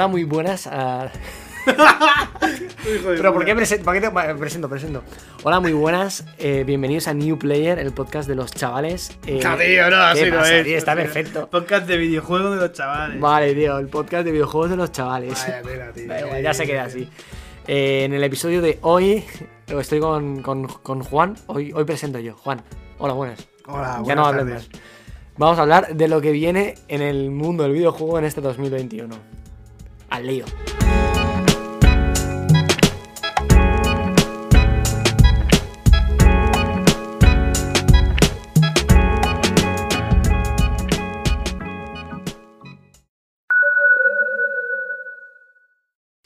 Hola, muy buenas. a- Pero ¿por qué vale, presento? Presento. Hola, muy buenas. eh, bienvenidos a New Player, el podcast de los chavales. eh, No, tío, no, así ¿qué no pasa, es. tío? Está perfecto. Podcast de videojuegos de los chavales. Vale, tío, el podcast de videojuegos de los chavales. Vaya tela, tío. Ya se queda así. Eh, en el episodio de hoy estoy con, con- con Juan. Hoy, hoy presento yo. Juan, hola, buenas. Hola, ya buenas no hables tardes. más. Vamos a hablar de lo que viene en el mundo del videojuego en este 2021. Al lío.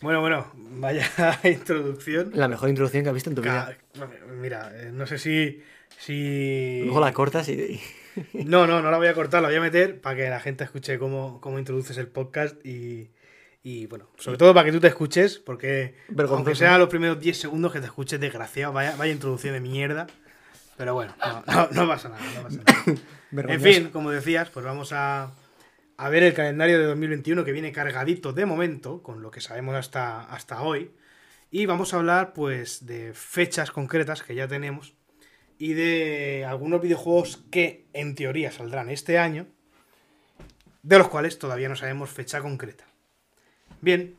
Bueno, bueno, vaya introducción. La mejor introducción que has visto en tu vida. Mira, eh, no sé si. si... Luego la cortas y. No, no, no la voy a cortar, la voy a meter para que la gente escuche cómo, cómo introduces el podcast y, y, bueno, sobre todo para que tú te escuches, porque Vergonzoso. aunque sean los primeros 10 segundos que te escuches desgraciado, vaya, vaya introducción de mierda. Pero bueno, no, no, no pasa nada, no pasa nada. En fin, como decías, pues vamos a, a ver el calendario de 2021 que viene cargadito de momento, con lo que sabemos hasta, hasta hoy. Y vamos a hablar pues de fechas concretas que ya tenemos y de algunos videojuegos que en teoría saldrán este año, de los cuales todavía no sabemos fecha concreta. Bien,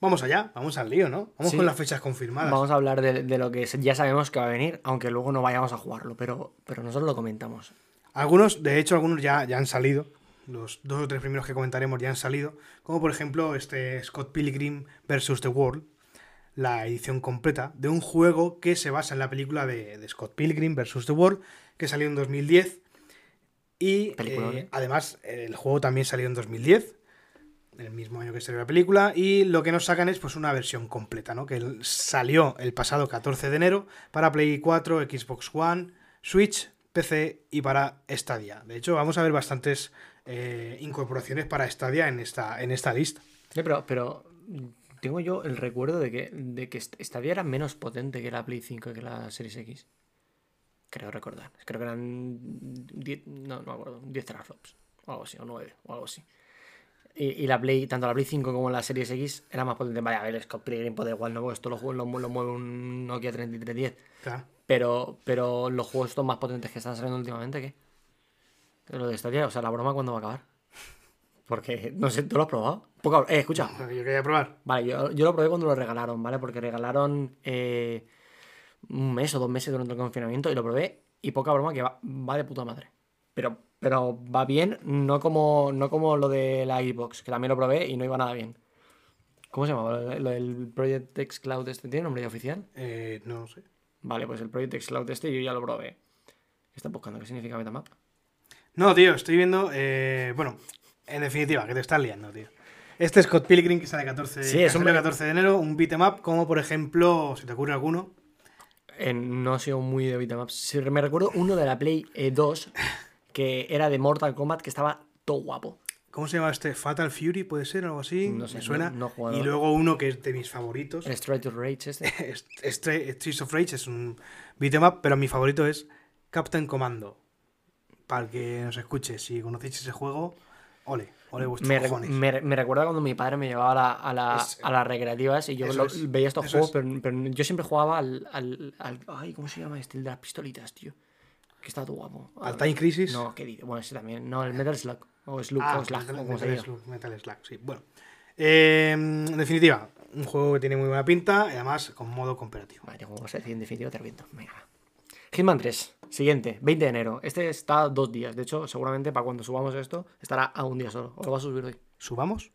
vamos allá, vamos al lío, ¿no? Vamos Sí. con las fechas confirmadas. Vamos a hablar de, de lo que ya sabemos que va a venir, aunque luego no vayamos a jugarlo, pero, pero nosotros lo comentamos. Algunos, de hecho, algunos ya, ya han salido. Los dos o tres primeros que comentaremos ya han salido. Como por ejemplo este Scott Pilgrim vs. The World, la edición completa de un juego que se basa en la película de, de Scott Pilgrim vs. The World, que salió en 2010. Y eh, ¿eh? además el juego también salió en 2010, el mismo año que salió la película. Y lo que nos sacan es pues una versión completa, ¿no? Que salió el pasado 14 de enero para Play 4, Xbox One, Switch, PC y para Stadia. De hecho, vamos a ver bastantes eh, incorporaciones para Stadia en esta, en esta lista. Sí, pero, pero tengo yo el recuerdo de que, de que Stadia era menos potente que la Play 5 y que la Series X. Creo recordar. Creo que eran 10, no, no me acuerdo, 10 teraflops. O algo así, o 9, o algo así. Y, y la Play, tanto la Play 5 como la Series X era más potente. Vaya, a ver, Scott Pilgrim puede igual, no, porque esto lo, lo, lo mueve un Nokia 3310. Claro. Pero, pero los juegos estos más potentes que están saliendo últimamente, ¿qué? Lo de Stadia, o sea, la broma cuándo va a acabar. Porque, no sé, ¿tú lo has probado? Poca- eh, escucha. Yo quería probar. Vale, yo, yo lo probé cuando lo regalaron, ¿vale? Porque regalaron eh, un mes o dos meses durante el confinamiento y lo probé y poca broma que va, va de puta madre. Pero, pero va bien, no como, no como lo de la Xbox, que también lo probé y no iba nada bien. ¿Cómo se llama? Lo, del Project X Cloud este tiene nombre ya oficial. Eh, no sé. Vale, pues el Project X Cloud este yo ya lo probé. ¿Qué está buscando? ¿Qué significa Metamap? No, tío, estoy viendo. eh, bueno, en definitiva, que te estás liando, tío. Este Scott Pilgrim que sale 14, Sí, es un- salió el 14 de enero, un beat'em up, como por ejemplo, si te ocurre alguno, Eh, no he sido muy de beatemaps. Sí, me recuerdo uno de la Play eh, 2 que era de Mortal Kombat que estaba todo guapo. ¿cómo se llama este? Fatal Fury, puede ser, algo así. No sé, me suena. no- no y luego uno que es de mis favoritos. Straight to Rage este. Est- Streets of Rage es un beat'em up, pero mi favorito es Captain Commando. Para el que nos escuche, si conocéis ese juego, ole, ole vuestros Me, cojones. me- me recuerda cuando mi padre me llevaba a, la- a la- Es- a las recreativas y yo eso lo- es, veía estos juegos, es. pero, pero yo siempre jugaba al, al, al- Ay, ¿cómo se llama este? El de las pistolitas, tío. Que está todo guapo. ¿Al Time Crisis? No, qué digo. Bueno, ese también. No, el Metal Slug. O Slug, Ah, o Slug, Metal, como Metal. Slug, Metal Slug, sí. Bueno. Eh, en definitiva, un juego que tiene muy buena pinta y además con modo cooperativo. Vale, como vas a decir en definitiva, te reviento. Venga. Hitman 3, siguiente, 20 de enero. Este está dos días. De hecho, seguramente para cuando subamos esto, estará a un día solo. O lo vas a subir hoy. ¿Subamos?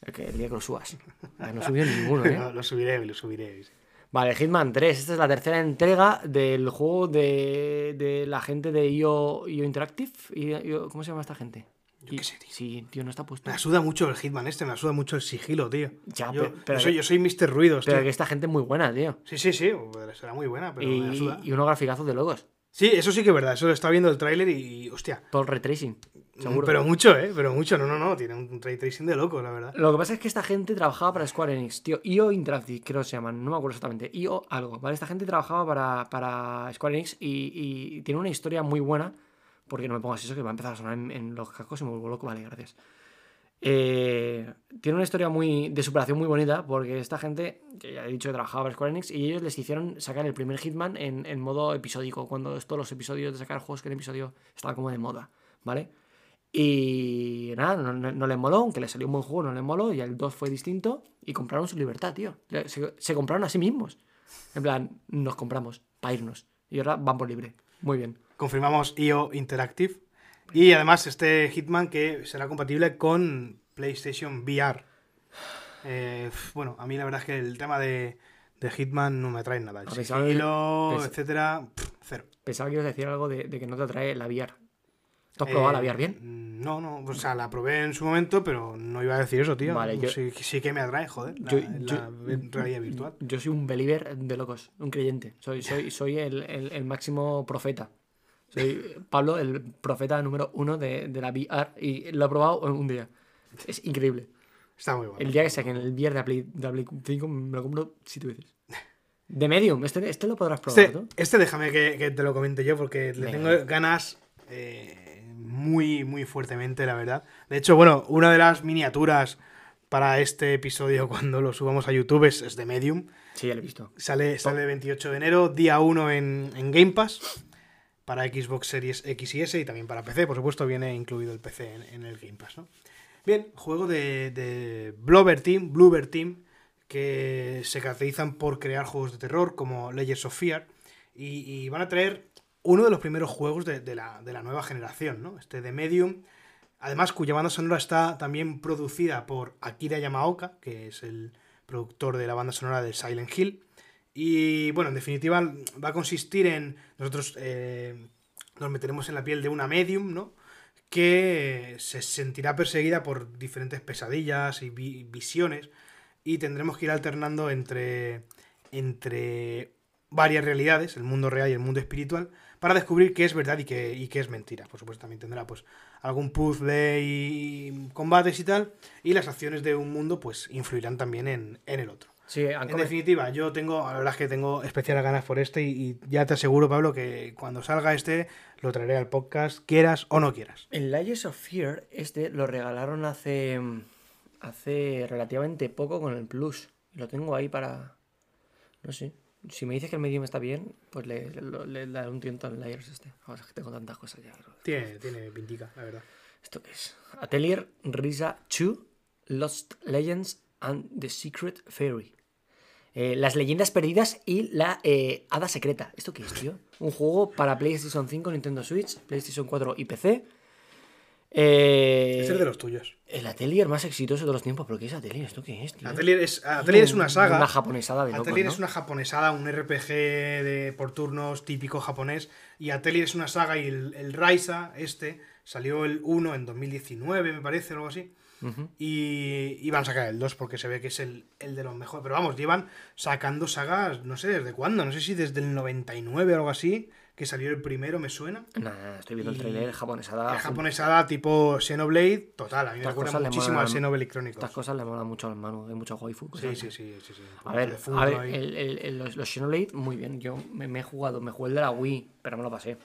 El, que, el día que lo subas. Ah, No subió ninguno, ¿eh? lo, lo subiré, lo subiré. sí. Vale, Hitman 3. Esta es la tercera entrega del juego de, de la gente de IO, IO Interactive. IO- ¿Cómo se llama esta gente? Yo qué sé, tío. Sí, tío, no está puesto. Me asuda mucho el Hitman este, me asuda mucho el sigilo, tío. Ya, yo, pe- pero yo soy, yo soy Mr. Ruidos, Pero tío. que esta gente es muy buena, tío. Sí, sí, sí, pues será muy buena, pero me Y, asuda. y unos graficazos de locos. Sí, eso sí que es verdad, eso lo está viendo el tráiler y, hostia. Todo el ray tracing. Seguro. Pero mucho, ¿eh? Pero mucho, no, no, no, tiene un ray tracing de loco, la verdad. Lo que pasa es que esta gente trabajaba para Square Enix, tío. IO Interactive, creo que se llaman, no me acuerdo exactamente. IO algo, ¿vale? Esta gente trabajaba para, para Square Enix y, y tiene una historia muy buena. Porque no me pongas eso que va a empezar a sonar en, en los cascos y me vuelvo loco, vale, gracias. Eh, tiene una historia muy de superación muy bonita porque esta gente, que ya he dicho trabajaba para Square Enix, y ellos les hicieron sacar el primer Hitman en, en modo episódico, cuando todos los episodios de sacar juegos que en episodio estaban como de moda, ¿vale? Y nada, no, les moló, aunque les salió un buen juego, no les moló, y el 2 fue distinto, y compraron su libertad, tío. Se, se compraron a sí mismos. En plan, nos compramos para irnos. Y ahora van por libre. Muy bien. Confirmamos IO Interactive. Y además este Hitman que será compatible con PlayStation VR. Eh, bueno, a mí la verdad es que el tema de, de Hitman no me atrae nada. El sigilo, etcétera, pff, cero. Pensaba que ibas a decir algo de, de que no te atrae la VR. ¿Tú has probado la Eh, VR bien? mm, No, no, o sea, la probé en su momento, pero no iba a decir eso, tío. Vale, yo- sí, sí que me atrae, joder, la, Yo- la realidad virtual. Yo soy un believer de locos, un creyente. Soy, soy, soy el, el- el máximo profeta. Soy Pablo, el profeta número uno de, de la VR. Y lo he probado en un día. Es increíble. Está muy bueno. El día que saquen el VR de la Play, de la Play 5 me lo compro siete veces. De Medium, este, este lo podrás probar, Este, ¿no? este déjame que, que te lo comente yo porque le Venga. tengo ganas eh, muy, muy fuertemente, la verdad. De hecho, bueno, una de las miniaturas para este episodio cuando lo subamos a YouTube es, es de Medium. Sí, ya lo he visto. Sale, sale el 28 de enero, día 1 en, en Game Pass. Para Xbox Series X y S y también para PC, por supuesto, viene incluido el PC en, el Game Pass. Bien, juego de, de Team, Bluebird Team, que se caracterizan por crear juegos de terror como Layers of Fear y, van a traer uno de los primeros juegos de, de la, de la nueva generación, ¿no? Este de Medium, además cuya banda sonora está también producida por Akira Yamaoka, que es el productor de la banda sonora de Silent Hill. Y bueno, en definitiva va a consistir en nosotros eh, nos meteremos en la piel de una medium, ¿no? Que se sentirá perseguida por diferentes pesadillas y vi- visiones y tendremos que ir alternando entre, entre varias realidades, el mundo real y el mundo espiritual, para descubrir qué es verdad y qué, y qué es mentira. Por supuesto, también tendrá pues algún puzzle y combates y tal, y las acciones de un mundo pues influirán también en, en el otro. Sí, han En definitiva, yo tengo, la verdad es que tengo especiales ganas por este y, y ya te aseguro, Pablo, que cuando salga este lo traeré al podcast, quieras o no quieras. El Layers of Fear, este lo regalaron hace. hace relativamente poco con el Plus. Lo tengo ahí para. No sé. Si me dices que el Medium está bien, pues le, le- le daré un tiento al Layers este. Ahora que tengo tantas cosas ya. Tiene, tiene pintica, la verdad. ¿Esto qué es? Atelier Risa 2, Lost Legends and the Secret Fairy. Eh, las leyendas perdidas y la eh, hada secreta. ¿Esto qué es, tío? Un juego para PlayStation 5, Nintendo Switch, PlayStation 4 y PC. Eh, es de los tuyos. El Atelier más exitoso de los tiempos. ¿Pero qué es Atelier? ¿Esto qué es, tío? Atelier es, Atelier es una saga. Una japonesada de locos, Atelier ¿no? es una japonesada, un RPG de, por turnos típico japonés. Y Atelier es una saga y el, el Raisa, este, salió el 1 en 2019, me parece, o algo así. Ujú. Y, y van a sacar el 2 porque se ve que es el, el de los mejores. Pero vamos, llevan sacando sagas, no sé desde cuándo, no sé si desde el 99 o algo así, que salió el primero, me suena. Nah, estoy viendo el trailer japonesada. Es japonesada tipo Xenoblade, total, a mí me recuerda muchísimo molan- al Xenoblade Chronicles. Estas cosas le molan mucho al mano, hay mucho waifu. Sí, sí, sí, sí, sí. A ver, a ver el, el- el- los, los Xenoblade, muy bien. Yo me, me he jugado, me jugué el de la Wii, pero me lo pasé.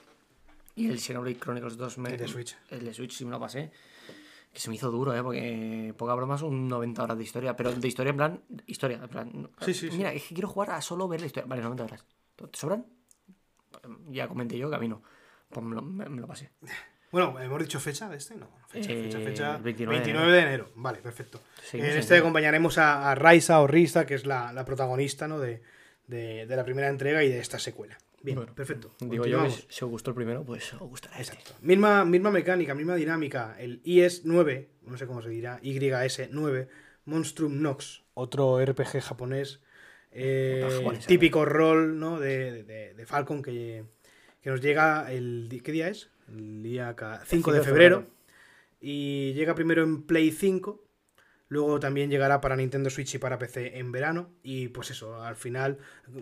Y el Xenoblade Chronicles 2 me, El de Switch. El de Switch sí me lo pasé. Que se me hizo duro, ¿eh? Porque poca broma son 90 horas de historia. Pero de historia en plan. Historia, en plan. no- Sí, sí, sí. Mira, es que quiero jugar a solo ver la historia. Vale, 90 horas. ¿Te sobran? Ya comenté yo que a mí no. Pues me lo, me- me lo pasé. Bueno, ¿hemos dicho fecha de este? No, fecha, Eh, fecha, fecha. 29 de 29 de enero. Vale, perfecto. En este acompañaremos a, a Raisa o Risa, que es la, la protagonista ¿no? de, de- de la primera entrega y de esta secuela. Bien, Bueno, perfecto. Digo yo que si os gustó el primero, pues os gustará este. Exacto. Misma, misma mecánica, misma dinámica. El IS-9, no sé cómo se dirá, YS-9, Monstrum Nox, otro RPG japonés. eh, típico rol ¿no? de, de- de Falcon que, que nos llega el... ¿Qué día es? El día ca- 5 de febrero. Y llega primero en Play 5. Luego también llegará para Nintendo Switch y para PC en verano. Y pues eso, al final,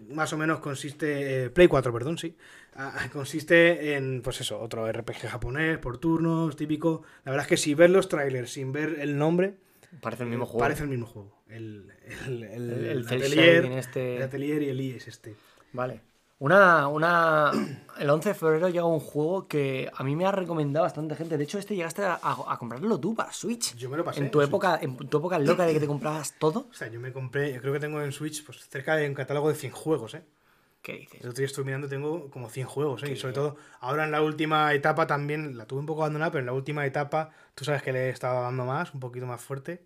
más o menos consiste. eh, Play 4, perdón, sí. Ah, consiste en, pues eso, otro RPG japonés por turnos, típico. La verdad es que si ver los trailers sin ver el nombre, Parece el mismo juego. parece el mismo juego. El, el, el, El- atelier, este- el atelier y el IS este. Vale. Una, una... El 11 de febrero llega un juego que a mí me ha recomendado bastante gente. De hecho, este llegaste a, a- a comprarlo tú para Switch. Yo me lo pasé En tu en época, en tu época loca de que te comprabas todo. O sea, yo me compré, yo creo que tengo en Switch pues, cerca de un catálogo de 100 juegos, ¿eh? ¿Qué dices? El otro día estuve mirando, tengo como 100 juegos, ¿eh? Y sobre todo, ahora en la última etapa también, la tuve un poco abandonada, pero en la última etapa, tú sabes que le he estado dando más, un poquito más fuerte.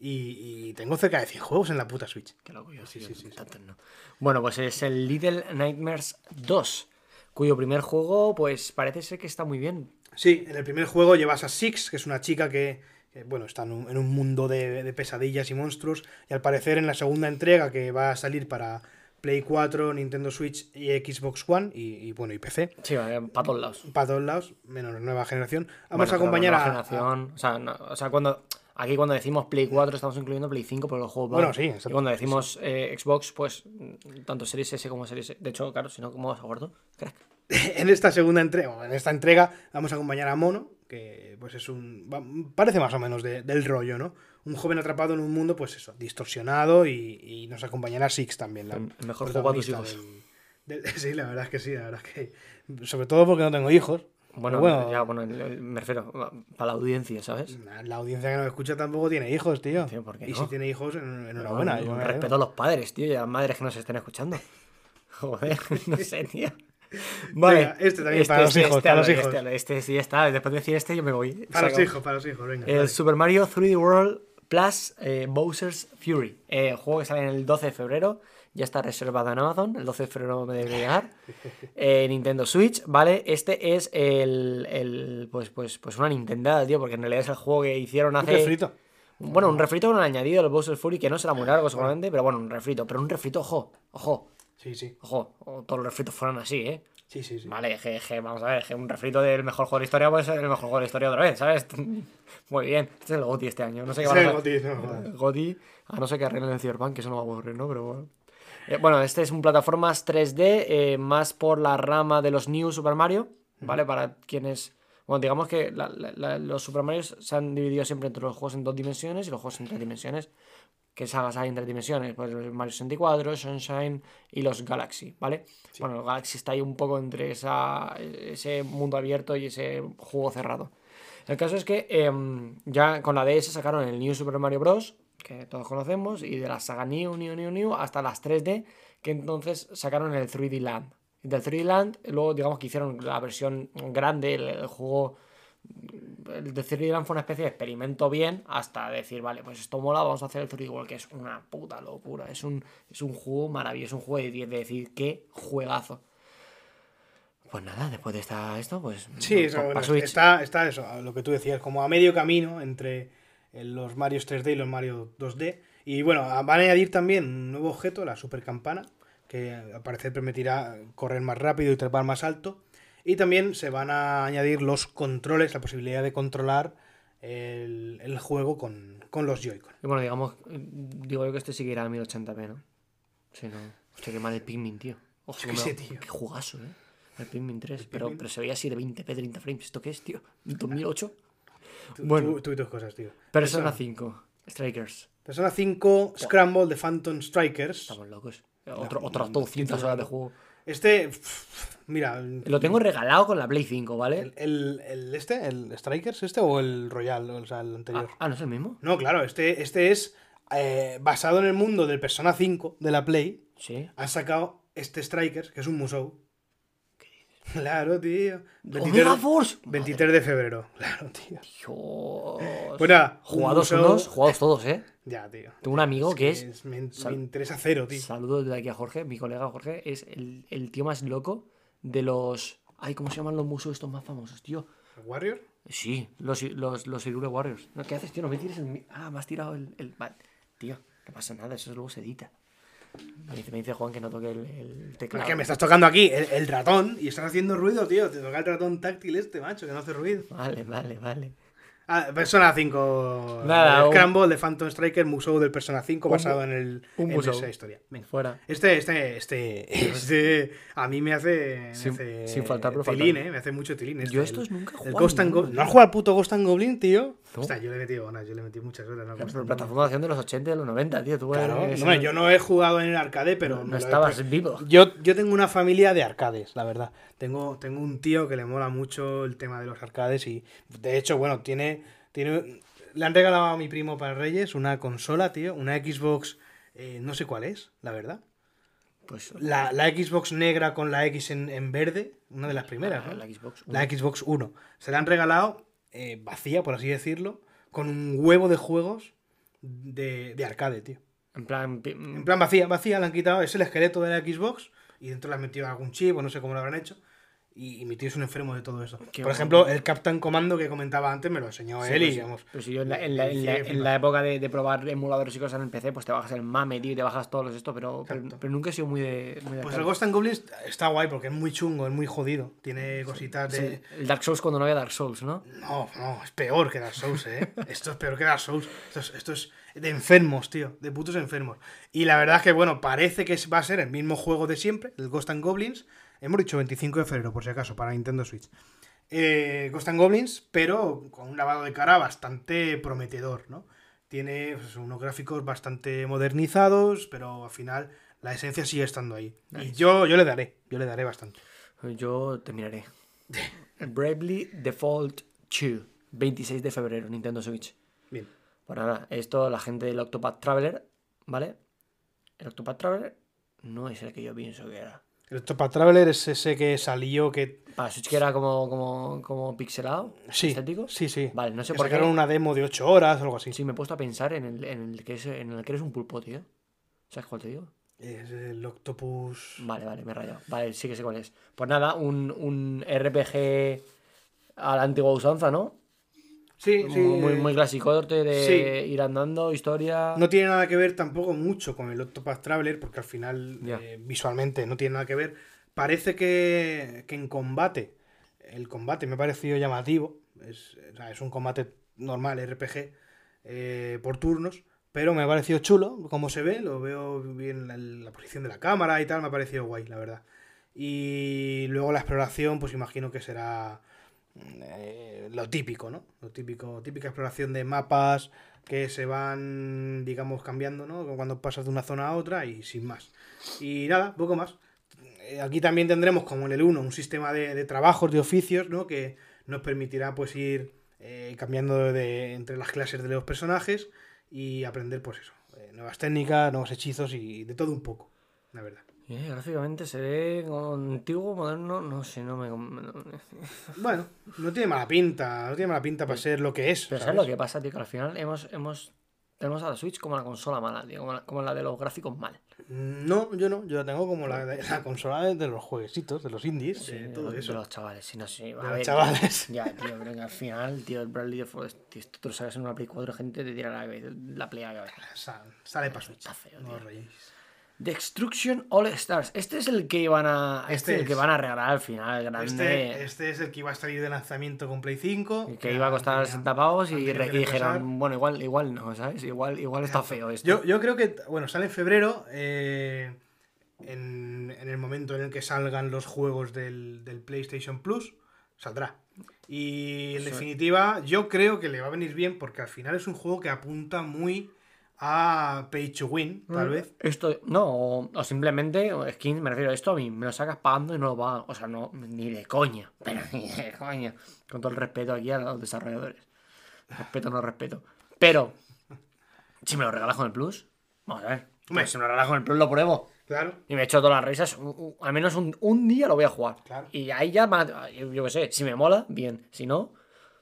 Y, y tengo cerca de 100 juegos en la puta Switch. Qué loco yo, Sí, sí, sí, tantos no. Bueno, pues es el Little Nightmares 2, cuyo primer juego, pues parece ser que está muy bien. Sí, en el primer juego llevas a Six, que es una chica que, que, bueno, está en un, en un mundo de, de pesadillas y monstruos. Y al parecer en la segunda entrega, que va a salir para Play 4, Nintendo Switch y Xbox One, y, y, bueno, y PC, Sí, para todos lados. para todos lados, menos la nueva generación, vamos Bueno, a acompañar nueva a, generación, o sea, no- o sea, cuando aquí cuando decimos Play 4 estamos incluyendo Play 5 pero los juegos van. Bueno, sí, exacto. Y cuando decimos eh, Xbox, pues mm, tanto Series S como Series S. De hecho, claro, si no, ¿cómo vas a guardar? Crack. en esta segunda entrega, en esta entrega, vamos a acompañar a Mono, que pues es un. parece más o menos de- del rollo, ¿no? Un joven atrapado en un mundo, pues eso, distorsionado y, y nos acompañará Six también. La El- mejor juego para tus protagonista del- del- sí, la verdad es que sí, la verdad es que. Sobre todo porque no tengo hijos. Bueno, bueno, ya, bueno, me refiero para la audiencia, ¿sabes? la audiencia que nos escucha tampoco tiene hijos, tío. Tío, ¿por qué y no? si tiene hijos, en- enhorabuena. Me respeto a los padres, tío, y a las madres que nos estén escuchando. Joder, no sé, tío. Vale. Venga, este también para los hijos, para hazlo, los hijos. Este, este sí, ya está. Después de decir este, yo me voy. Para los hijos, para los hijos, venga. El. Super Mario 3D World Plus eh, Bowser's Fury. Eh, juego que sale en el 12 de febrero. Ya está reservado en Amazon. El 12 de febrero me debe llegar. Eh, Nintendo Switch, ¿vale? Este es el, el- Pues, pues, pues una Nintendo, tío, porque en realidad es el juego que hicieron Un hace. refrito. Bueno, un refrito con el añadido del Bowser Fury, que no será muy largo seguramente, pero bueno, un refrito. Pero un refrito, ojo, ojo, Sí, sí. ojo. o Todos los refritos fueron así, ¿eh? Sí, sí, sí. Vale, que, vamos a ver, que un refrito del mejor juego de la historia puede ser el mejor juego de la historia otra vez, ¿sabes? Muy bien. Este es el GOTY este año. No sé qué van a es el hacer. GOTY, no a no ser que arreglen el Cyberpunk, que eso no va a ocurrir, ¿no? Pero bueno. Eh, bueno, este es un plataformas 3D, eh, más por la rama de los New Super Mario, ¿vale? Para quienes... Bueno, digamos que la- la- la- los Super Mario se han dividido siempre entre los juegos en dos dimensiones y los juegos en tres dimensiones. ¿Qué sagas hay en tres dimensiones? Pues el Mario 64, Sunshine y los Galaxy, ¿vale? Bueno, el Galaxy está ahí un poco entre esa, ese mundo abierto y ese juego cerrado. El caso es que em, ya con la DS sacaron el New Super Mario Bros., que todos conocemos, y de la saga New, New, New, New, hasta las 3D, que entonces sacaron el 3D Land. Del 3D Land, luego digamos que hicieron la versión grande, el, el juego el de 3D Land fue una especie de experimento bien hasta decir, vale, pues esto mola, vamos a hacer el 3D World, que es una puta locura. Es un, es un juego maravilloso, un juego de 10 de decir, qué juegazo. Pues nada, después de esta, esto, pues. Sí, eso, bueno, está, está eso, lo que tú decías, como a medio camino entre los Mario 3D y los Mario 2D. Y bueno, van a añadir también un nuevo objeto, la Super Campana, que al parecer permitirá correr más rápido y trepar más alto. Y también se van a añadir los controles, la posibilidad de controlar el, el juego con, con los Joy-Con. Y bueno, digamos, digo yo que este sí que irá a 1080p, ¿no? Sí, no. Hostia, qué mal el Pikmin, tío. Ojo, qué sé, tío. Qué jugazo, ¿eh? El Pikmin 3. pero, Pikmin. pero se veía así de 20p, 30 frames. ¿Esto qué es, tío? ¿2008? Tú, Bueno. tú- tú y tus cosas, tío. Persona Persona, 5. Strikers. Persona 5 Scramble de Phantom Strikers. Estamos locos. Otro, otras 200 horas de juego. Este, mira, Lo tengo regalado con la Play 5, ¿vale? El, el- el este, el Strikers este o el Royal, o sea, el Ah, anterior. ah, ¿no es el mismo? No, claro, este, este es eh, basado en el mundo del Persona 5 de la Play. Sí. Han sacado este Strikers, que es un Musou. Claro, tío. 23, ¡Omega Force! 23 de febrero. Claro, tío. Dios. Pues nada, un Jugados museo- unos, jugados todos, ¿eh? Ya, tío. Tengo un amigo que es- me, me Sal- interesa cero, tío. Saludos de aquí a Jorge, mi colega Jorge, es el, el tío más loco de los... Ay, ¿cómo se llaman los museos estos más famosos, tío? ¿Warrior? Sí, los, los, los Irule Warriors. No, ¿Qué haces, tío? No me tires el... Ah, me has tirado el... el... Tío, no pasa nada, eso luego se edita. Me dice, me dice Juan que no toque el, el Es teclado. que me estás tocando aquí el, el ratón y estás haciendo ruido, tío. Te toca el ratón táctil este, macho, que no hace ruido. Vale, vale, vale. Ah, Persona 5. Nada, el un- Scramble de Phantom Striker, museo del Persona 5 Un basado mu- en, el, un en musou. esa historia. Venga. Fuera. Este, este, este, este, a mí me hace, me Sin- hace sin faltar, pero tilín, eh, me hace mucho tilín. este, Yo el- estos nunca he el jugado Ghost and Go- ¿No has jugado al puto Ghost and Goblin, tío? No. Hostia, yo le he metido horas, yo le he metido muchas horas. and Goblin. plataforma de acción de los 80 y de los 90, tío. Tú Claro, eres- no, yo no he jugado en el arcade, pero no he estabas puesto- vivo. Yo, yo tengo una familia de arcades, la verdad. Tengo, tengo un tío que le mola mucho el tema de los arcades y, de hecho, bueno, tiene, tiene... Le han regalado a mi primo para Reyes una consola, tío, una Xbox, eh, no sé cuál es, la verdad. Pues La, la Xbox negra con la X en, en verde, una de las primeras, ¿no? la Xbox. La Xbox 1. Se la han regalado eh, vacía, por así decirlo, con un huevo de juegos de, de arcade, tío. En plan, pi- En plan vacía, vacía, le han quitado, es el esqueleto de la Xbox y dentro le han metido algún chip o no sé cómo lo habrán hecho. Y, y mi tío es un enfermo de todo eso. Qué Por ejemplo, el Captain Comando que comentaba antes me lo enseñó Sí, él pues y sí. vamos. Pero si yo en la, en la- en la- Sí, en la época de, de probar emuladores y cosas en el PC, pues te bajas el mame, tío, y te bajas todos los esto, pero, pero, pero nunca he sido muy de. Muy de Pues el Ghost and Goblins está guay porque es muy chungo, es muy jodido. Tiene cositas de. Sí, el Dark Souls cuando no había Dark Souls, ¿no? No, no, es peor que Dark Souls, ¿eh? Esto es peor que Dark Souls. Esto es, esto es de enfermos, tío. De putos enfermos. Y la verdad es que, bueno, parece que va a ser el mismo juego de siempre, el Ghost and Goblins. Hemos dicho 25 de febrero, por si acaso, para Nintendo Switch. Eh, Ghost and Goblins, pero con un lavado de cara bastante prometedor, ¿no? Tiene pues, unos gráficos bastante modernizados, pero al final la esencia sigue estando ahí. Y yo, yo le daré, yo le daré bastante. Yo te miraré. Bravely Default 2, 26 de febrero, Nintendo Switch. Bien. Pues nada, esto la gente del Octopath Traveler, ¿vale? El Octopath Traveler no es el que yo pienso que era. El Octopath Traveler es ese que salió que Para Switch que era como, como, como pixelado, Sí, estético. sí, sí. Vale, no sé por qué. sacaron una demo de 8 horas o algo así. Sí, me he puesto a pensar en el, en el que es, en el que eres un pulpo, tío. ¿Sabes cuál te digo? Es el Octopus. Vale, vale, me he rayado. Vale, sí que sé cuál es. Pues nada, un, un RPG a la antigua usanza, ¿no? Sí, sí. Muy, muy clásico de Sí. ir andando, historia. No tiene nada que ver tampoco mucho con el Octopath Traveler, porque al final Ya. eh, visualmente no tiene nada que ver. Parece que, que en combate, el combate me ha parecido llamativo. Es, o sea, es un combate normal, RPG, eh, por turnos. Pero me ha parecido chulo, como se ve, lo veo bien la, la posición de la cámara y tal, me ha parecido guay, la verdad. Y luego la exploración, pues imagino que será eh, lo típico, ¿no? Lo típico, típica exploración de mapas que se van, digamos, cambiando, ¿no? Cuando pasas de una zona a otra y sin más. Y nada, poco más. Eh, Aquí también tendremos, como en el 1, un sistema de, de trabajos, de oficios, ¿no? Que nos permitirá, pues, ir eh, cambiando de, entre las clases de los personajes y aprender, pues eso, nuevas técnicas, nuevos hechizos y de todo un poco, la verdad. Eh, gráficamente se ve antiguo, moderno, no sé, no me... no- Bueno, no tiene mala pinta, no tiene mala pinta para ser lo que es. Pero ¿sabes lo que pasa, tío? Que al final hemos, hemos, tenemos a la Switch como la consola mala, tío, como la, como la de los gráficos mal. No, yo no, yo la tengo como la, la consola de los jueguecitos, de los indies, Sí, de de, todo los, de eso. los chavales, sí, no sé. a los ver, chavales. tío, ya, tío, pero que al final, tío, el Bradley Default, tío, esto te lo sacas en una Play 4, gente te tira la, la Play a la cabeza. Sa- Sale para Switch. Está feo, tío. Destruction All Stars. Este es el que iban a. Este, Este es el que van a regalar al final, grande. Este, este es el que iba a salir de lanzamiento con Play 5. que iba a costar 60 pavos y, que y dijeron, bueno, igual, igual no, ¿sabes? Igual, igual está feo esto. Yo, yo creo que, bueno, sale en febrero, eh, en, en el momento en el que salgan los juegos del, del PlayStation Plus, saldrá. Y en definitiva, yo creo que le va a venir bien porque al final es un juego que apunta muy a Pay to Win, tal vez. Esto, no, o, o simplemente, skins, me refiero a esto a mí, me lo sacas pagando y no lo pagan. O sea, no, ni de coña, pero ni de coña. Con todo el respeto aquí a los desarrolladores. Respeto, no respeto. Pero, si me lo regalas con el Plus, vamos a ver. Hombre. Pues si me lo regalas con el Plus, lo pruebo. Claro. Y me he hecho todas las risas, un- un- al menos un, un día lo voy a jugar. Claro. Y ahí ya, yo, qué sé, si me mola, bien. Si no,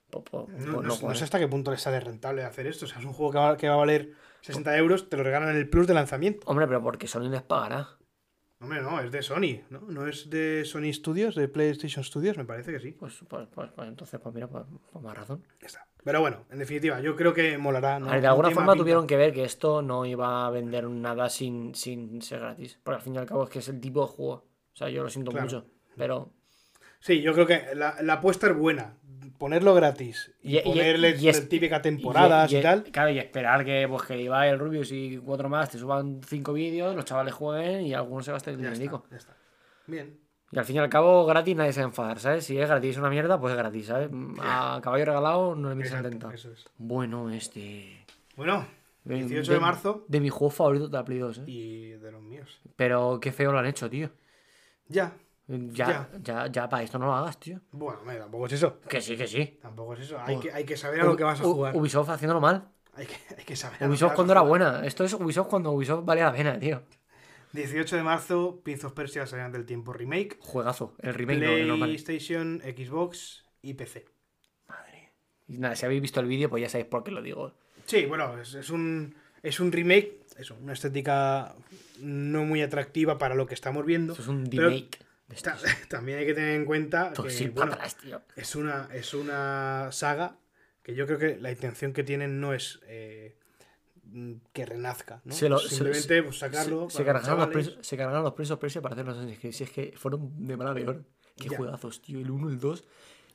pues, pues- pues No, no no- sé hasta qué punto le sale rentable hacer esto. O sea, es un juego que va, que va a valer 60 euros, te lo regalan en el Plus de lanzamiento. Hombre, pero porque Sony les pagará. Hombre, no, es de Sony, ¿no? No es de Sony Studios, de PlayStation Studios, me parece que sí. Pues, pues, pues, pues entonces, pues mira, pues, pues más razón. Ya está. Pero bueno, en definitiva, yo creo que molará. ¿no? A ver, de alguna forma pinta. tuvieron que ver que esto no iba a vender nada sin, sin ser gratis. Porque al fin y al cabo es que es el tipo de juego. O sea, yo lo siento Claro. mucho. Pero Sí, yo creo que la, la apuesta es buena. Ponerlo gratis y, ponerle y es- típica temporadas y, y- tal. Claro, y esperar que, pues, que Ibai, el Rubius y cuatro más te suban cinco vídeos, los chavales jueguen y algunos se gasten el Ya dinerico. está, ya está. Bien. Y al fin y al cabo, gratis nadie se va a enfadar, ¿sabes? Si es gratis una mierda, pues es gratis, ¿sabes? A caballo regalado no le miras Exacto, eso es. Bueno, este. Bueno, 18 de, marzo De mi juego favorito de la Play 2, ¿eh? y de los míos. Pero qué feo lo han hecho, tío. Ya. Ya, ya, ya, para esto no lo hagas, tío. Bueno, mira, tampoco es eso. Que sí, que sí. Tampoco es eso. Hay, que, hay que saber a lo que vas a jugar. Ubisoft haciéndolo mal. Hay que, hay que saber Ubisoft cuando era buena. Esto es Ubisoft cuando Ubisoft valía la pena, tío. 18 de marzo, Prince of Persia Salgan del Tiempo Remake. Juegazo. El remake, no, el. PlayStation, Xbox y PC. Madre. Y nada, si habéis visto el vídeo, pues ya sabéis por qué lo digo. Sí, bueno, es, es un, es un remake, eso, una estética no muy atractiva para lo que estamos viendo. Esto es un remake. también hay que tener en cuenta que bueno, atrás, tío. es, una, es una saga que yo creo que la intención que tienen no es eh, mm, que renazca, ¿no? Se lo- se- Simplemente pues, sacarlo. Se, se cargaron los se cargaron of Persia para hacer los Assassin's Creed. Si es que fueron de mala peor. Qué Ya. juegazos, tío. El 1, el 2.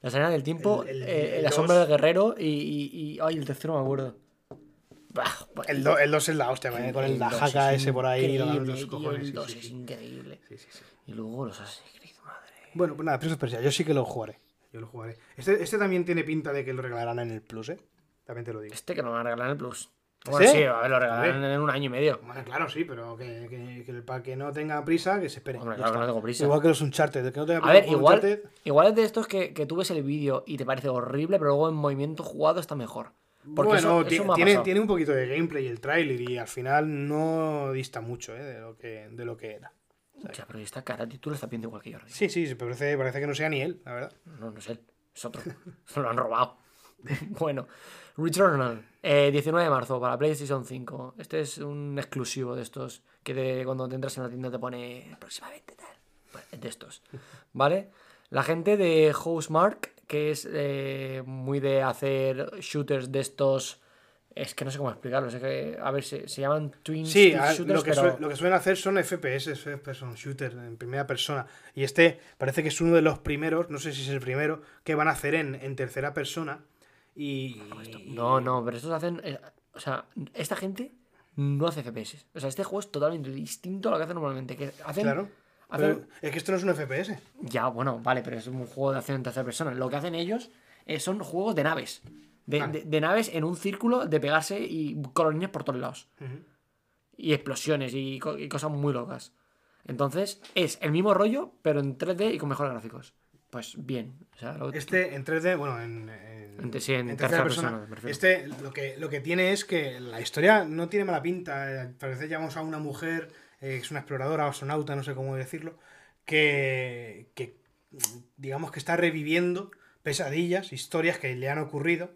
La salida del tiempo, El- el- eh, el la dos. sombra del guerrero y, y, y- Ay, el tercero me acuerdo. Bah, pues, El 2 es la hostia, ¿eh? con el, Dajaca es ese por ahí. los tío, cojones, El sí, 2 sí, es sí. increíble. Sí, sí, sí. Y luego los Assassin's Creed, madre. Bueno, pues nada, Prince of Persia, yo sí que lo jugaré. Yo lo jugaré. Este, este también tiene pinta de que lo regalarán en el Plus, ¿eh? También te lo digo. Este que nos van a regalar en el Plus. Bueno, ¿Sí? sí, a ver, lo regalarán en un año y medio. Bueno, claro, sí, pero que, que, para que no tenga prisa, que se espere. Hombre, claro que no tengo prisa. Igual que los Uncharted, que no tenga A prisa ver, por igual, Uncharted, igual es de estos que, que tú ves el vídeo y te parece horrible, pero luego en movimiento jugado está mejor. Porque bueno, eso, me tiene, tiene un poquito de gameplay el tráiler y al final no dista mucho ¿eh? de, lo que, de lo que era. Ya, pero esta cara, tú lo estás viendo igual que yo. Sí, sí, sí, parece, parece que no sea ni él, la verdad. No, no es él, es otro. Se lo han robado. bueno, Returnal, eh, 19 de marzo para PlayStation 5. Este es un exclusivo de estos que te- cuando te entras en la tienda te pone próximamente tal. De estos, ¿vale? La gente de Housemark, que es eh, muy de hacer shooters de estos. Es que no sé cómo explicarlo. es que, a ver, se, se llaman Twin Sí, Stick a- Shooters, lo, que pero- lo que suelen hacer son FPS, first person shooter en primera persona. Y este parece que es uno de los primeros, no sé si es el primero, que van a hacer en, en tercera persona. Y. No, no, pero estos hacen. eh, o sea, esta gente no hace FPS. O sea, este juego es totalmente distinto a lo que hacen normalmente. Que hacen, Claro. hacen- es que esto no es un FPS. Ya, bueno, vale, pero es un juego de acción en tercera persona. Lo que hacen ellos eh, son juegos de naves. De, Vale. de- de naves en un círculo de pegarse y colonias por todos lados. Y explosiones y, co- y cosas muy locas. Entonces, es el mismo rollo, pero en 3D y con mejores gráficos. Pues bien. O sea, lo- Este en 3D, bueno, en, en, En- sí, en en tercera persona. Este lo que, lo que tiene es que la historia no tiene mala pinta. eh, Parece llamamos a una mujer, eh, es una exploradora, astronauta, no sé cómo decirlo, que, que digamos que está reviviendo pesadillas, historias que le han ocurrido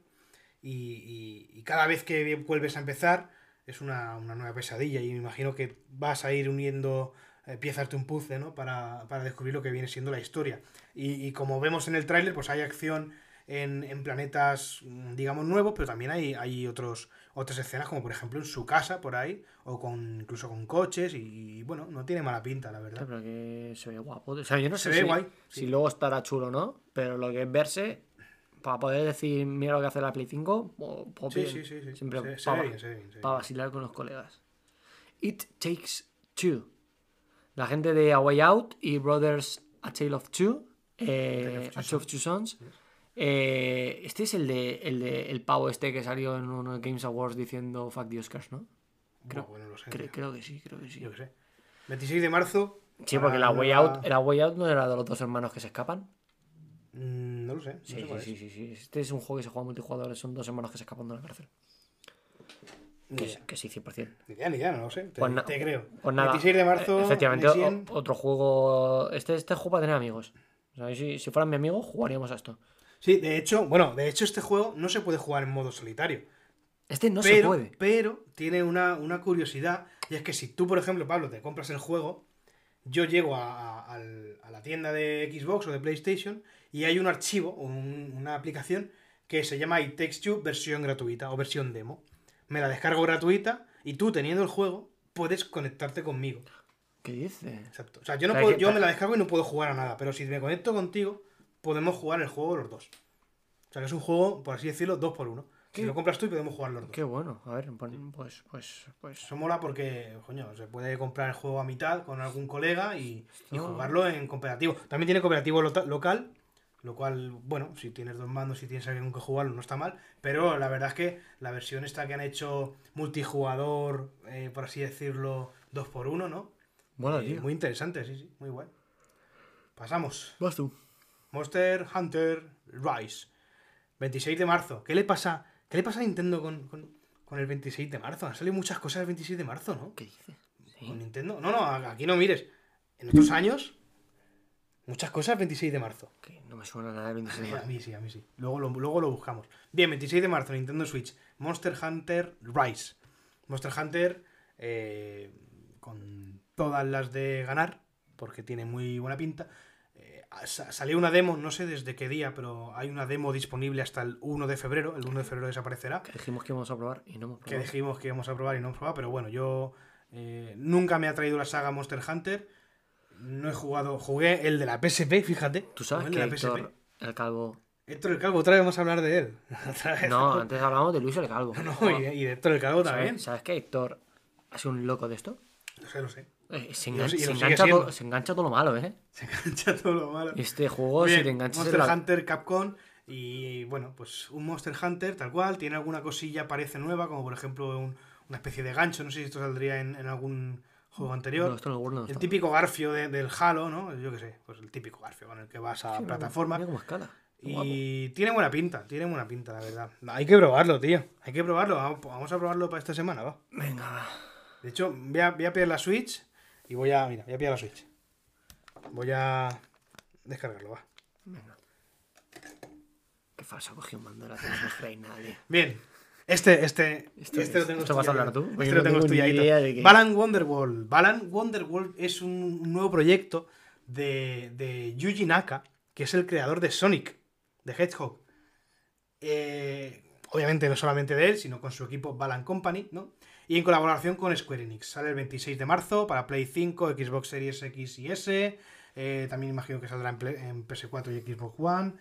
y, y- y cada vez que vuelves a empezar es una, una nueva pesadilla y me imagino que vas a ir uniendo eh, piezas de un puzzle ¿no? para, para descubrir lo que viene siendo la historia. Y, y como vemos en el tráiler, pues hay acción en, en planetas, mm, digamos, nuevos, pero también hay, hay otros, otras escenas, como por ejemplo en su casa, por ahí, o con incluso con coches, y, bueno, no tiene mala pinta, la verdad. Pero que se ve guapo. O sea, yo no Se sé ve si, guay, si luego estará chulo no, pero lo que es verse, para poder decir, mira lo que hace la Play 5, o- pues Sí, bien. sí, sí. Siempre para, bien. vacilar con los colegas. It Takes Two. La gente de A Way Out y Brothers A Tale of Two. eh, A Tale of Two Sons. eh, este es el de, el de el pavo este que salió en unos Games Awards diciendo fuck the Oscars, ¿no? Buah, bueno, no lo sé, Cre- tío. creo que sí, creo que sí. Yo qué sé. 26 de marzo. Sí, porque para la Way Out, la Way Out no era de los dos hermanos que se escapan. Mm, Sé. no Sí, sí, sí, es. sí, sí. Este es un juego que se juega multijugador, son dos hermanos que se escapan de la cárcel. Que, sí- que sí, 100%. Ni idea, ni idea, no lo sé. Te, Pues te creo. Pues nada. 26 de marzo. eh, Efectivamente, o- Next Gen. otro juego. Este, este juego para tener amigos. O sea, si, si fueran mi amigo, jugaríamos a esto. Sí, de hecho, bueno, de hecho este juego no se puede jugar en modo solitario. Este no se puede. pero tiene una, una curiosidad, y es que si tú, por ejemplo, Pablo, te compras el juego, yo llego a, a- al- a la tienda de Xbox o de PlayStation y hay un archivo, un- una aplicación que se llama It Takes Two versión gratuita o versión demo. Me la descargo gratuita y tú, teniendo el juego, puedes conectarte conmigo. ¿Qué dice? Exacto. O sea, yo, no O puedo- yo me la descargo y no puedo jugar a nada, pero si me conecto contigo, podemos jugar el juego los dos. sea que es un juego, por así decirlo, dos por uno. Si ¿Qué? lo compras tú y podemos jugar los dos. Qué bueno. A ver, pues, pues, pues. Eso mola porque, coño, se puede comprar el juego a mitad con algún colega y, jugarlo en cooperativo. También tiene cooperativo local, lo cual, bueno, si tienes dos mandos y tienes alguien con que jugarlo, no está mal. Pero la verdad es que la versión esta que han hecho multijugador, eh, por así decirlo, dos por uno, ¿no? Mola, Eh, muy interesante, sí, sí, muy guay. Pasamos. Vas tú. Monster Hunter Rise. 26 de marzo. ¿Qué le pasa, qué le pasa a Nintendo con, con- con el 26 de marzo? Han salido muchas cosas el 26 de marzo, ¿no? ¿Qué dices? Con. Nintendo. No, no, aquí no mires. En otros años, muchas cosas el 26 de marzo. Que no me suena nada el 26 de A marzo. mí sí, a mí sí. Luego lo, luego lo buscamos. Bien, 26 de marzo, Nintendo Switch. Monster Hunter Rise. Monster Hunter eh, con todas las de ganar, porque tiene muy buena pinta. Eh, sa- salió una demo, no sé desde qué día, pero hay una demo disponible hasta el 1 de febrero. El 1 de febrero desaparecerá. Que dijimos que íbamos a probar y no hemos Que probado. dijimos que íbamos a probar y no hemos probado, pero bueno, yo eh, nunca me ha traído la saga Monster Hunter. No he jugado, jugué el de la PSP, fíjate. Tú sabes que el de la Héctor, el calvo. Héctor el Calvo, otra vez vamos a hablar de él. No, antes hablábamos de Luis el calvo. No, y, de, y de Héctor el Calvo también. ¿Sabes, ¿Sabes que Héctor ha sido un loco de esto? No sé, lo sé. Eh, se, lo- lo se, engancha todo, se engancha todo lo malo, ¿eh? Se engancha todo lo malo. Este juego, Bien, si te enganchas en Monster la... Hunter Capcom. Y bueno, pues un Monster Hunter tal cual. Tiene alguna cosilla, parece nueva, como por ejemplo un- una especie de gancho. No sé si esto saldría en, en algún juego anterior. No, esto no, no El típico garfio de- del Halo, ¿no? Yo qué sé, pues el típico garfio con el que vas a Sí, plataforma. Mira escala. Y tiene buena pinta, tiene buena pinta, la verdad. Hay que probarlo, tío. Hay que probarlo. Vamos a probarlo para esta semana, va. Venga. De hecho, voy a, voy a pillar la Switch y voy a. Mira, voy a pillar la Switch. Voy a descargarlo, va. Venga. Qué falso cogí un mando no trae nadie. Bien. Este, este, ¿Esto este qué lo tengo ¿Esto vas a hablar tú? Este Yo lo no tengo estudiadito. Balan Wonderworld. Balan Wonderworld es un nuevo proyecto de, de Yuji Naka, que es el creador de Sonic, de Hedgehog. Eh, obviamente no solamente de él, sino con su equipo Balan Company, ¿no? Y en colaboración con Square Enix. Sale el 26 de marzo para Play 5, Xbox Series X y S. eh, también imagino que saldrá en, Play- en PS4 y Xbox One.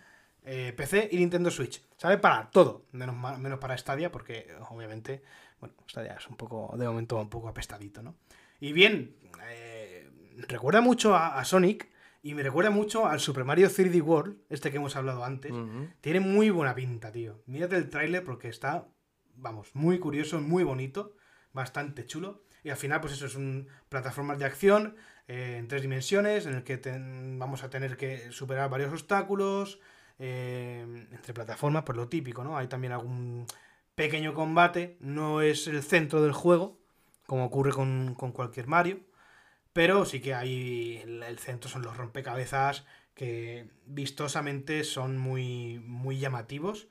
Eh, PC y Nintendo Switch. Sale para todo, menos, menos para Stadia, porque obviamente, bueno, Stadia es un poco, de momento, un poco apestadito, ¿no? Y bien, eh, recuerda mucho a, a Sonic y me recuerda mucho al Super Mario 3D World, este que hemos hablado antes. Tiene muy buena pinta, tío. Mírate el tráiler porque está, vamos, muy curioso, muy bonito, bastante chulo. Y al final, pues eso es un plataformas de acción eh, en tres dimensiones, en el que ten- vamos a tener que superar varios obstáculos. Eh, entre plataformas, pues lo típico, ¿no? Hay también algún pequeño combate. No es el centro del juego, como ocurre con, con cualquier Mario. Pero sí que hay. El, el centro son los rompecabezas que vistosamente son muy, muy llamativos.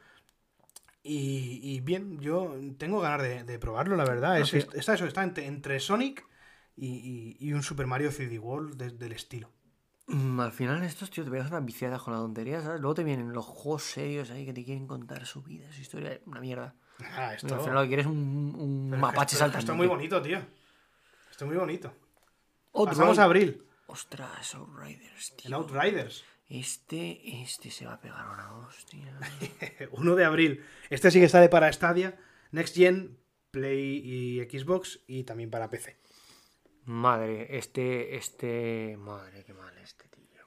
Y, y bien, yo tengo ganas de, de probarlo, la verdad. Es, está eso, está entre, entre Sonic y, y- y un Super Mario 3D World de- del estilo. Mm, Al final estos, tío, te pegas una viciada con la tontería, ¿sabes? Luego te vienen los juegos serios ahí que te quieren contar su vida, su historia, una mierda. Ah, esto, al final lo que quieres es un, un pero es que mapache esto- saltando. Esto es muy bonito, tío. Esto es muy bonito. Outrider. Pasamos a abril. Ostras, Outriders, tío. Outriders. Este, este se va a pegar una hostia. 1 de abril. Este sí que sale para Stadia, Next Gen, Play y Xbox y también para PC. Madre, este, este... Madre, qué mal este, tío.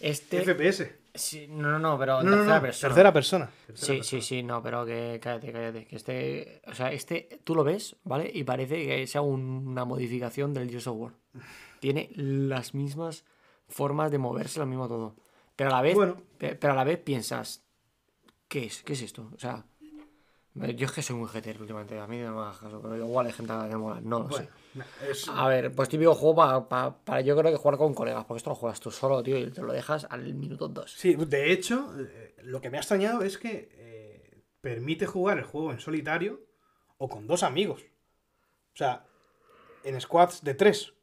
Este... FPS. Sí, no, no, no, pero No, tercera no. persona. Tercera persona. Tercera Sí, persona. sí, sí, no, pero que cállate, cállate. Que este, o sea, este tú lo ves, ¿vale? Y parece que sea un- una modificación del Gears of War. Tiene las mismas formas de moverse, lo mismo todo. Pero a la vez, Bueno. pero a la vez piensas, ¿qué es? ¿Qué es esto? O sea, yo es que soy muy hater últimamente, a mí no me hagas caso, pero igual hay gente que mola, no lo Bueno, sé. Es- A ver, pues típico juego para, para, para yo creo que jugar con colegas, porque esto lo juegas tú solo, tío, y te lo dejas al minuto 2. Sí, de hecho, eh, lo que me ha extrañado es que eh, permite jugar el juego en solitario o con dos amigos. O sea, en squads de tres.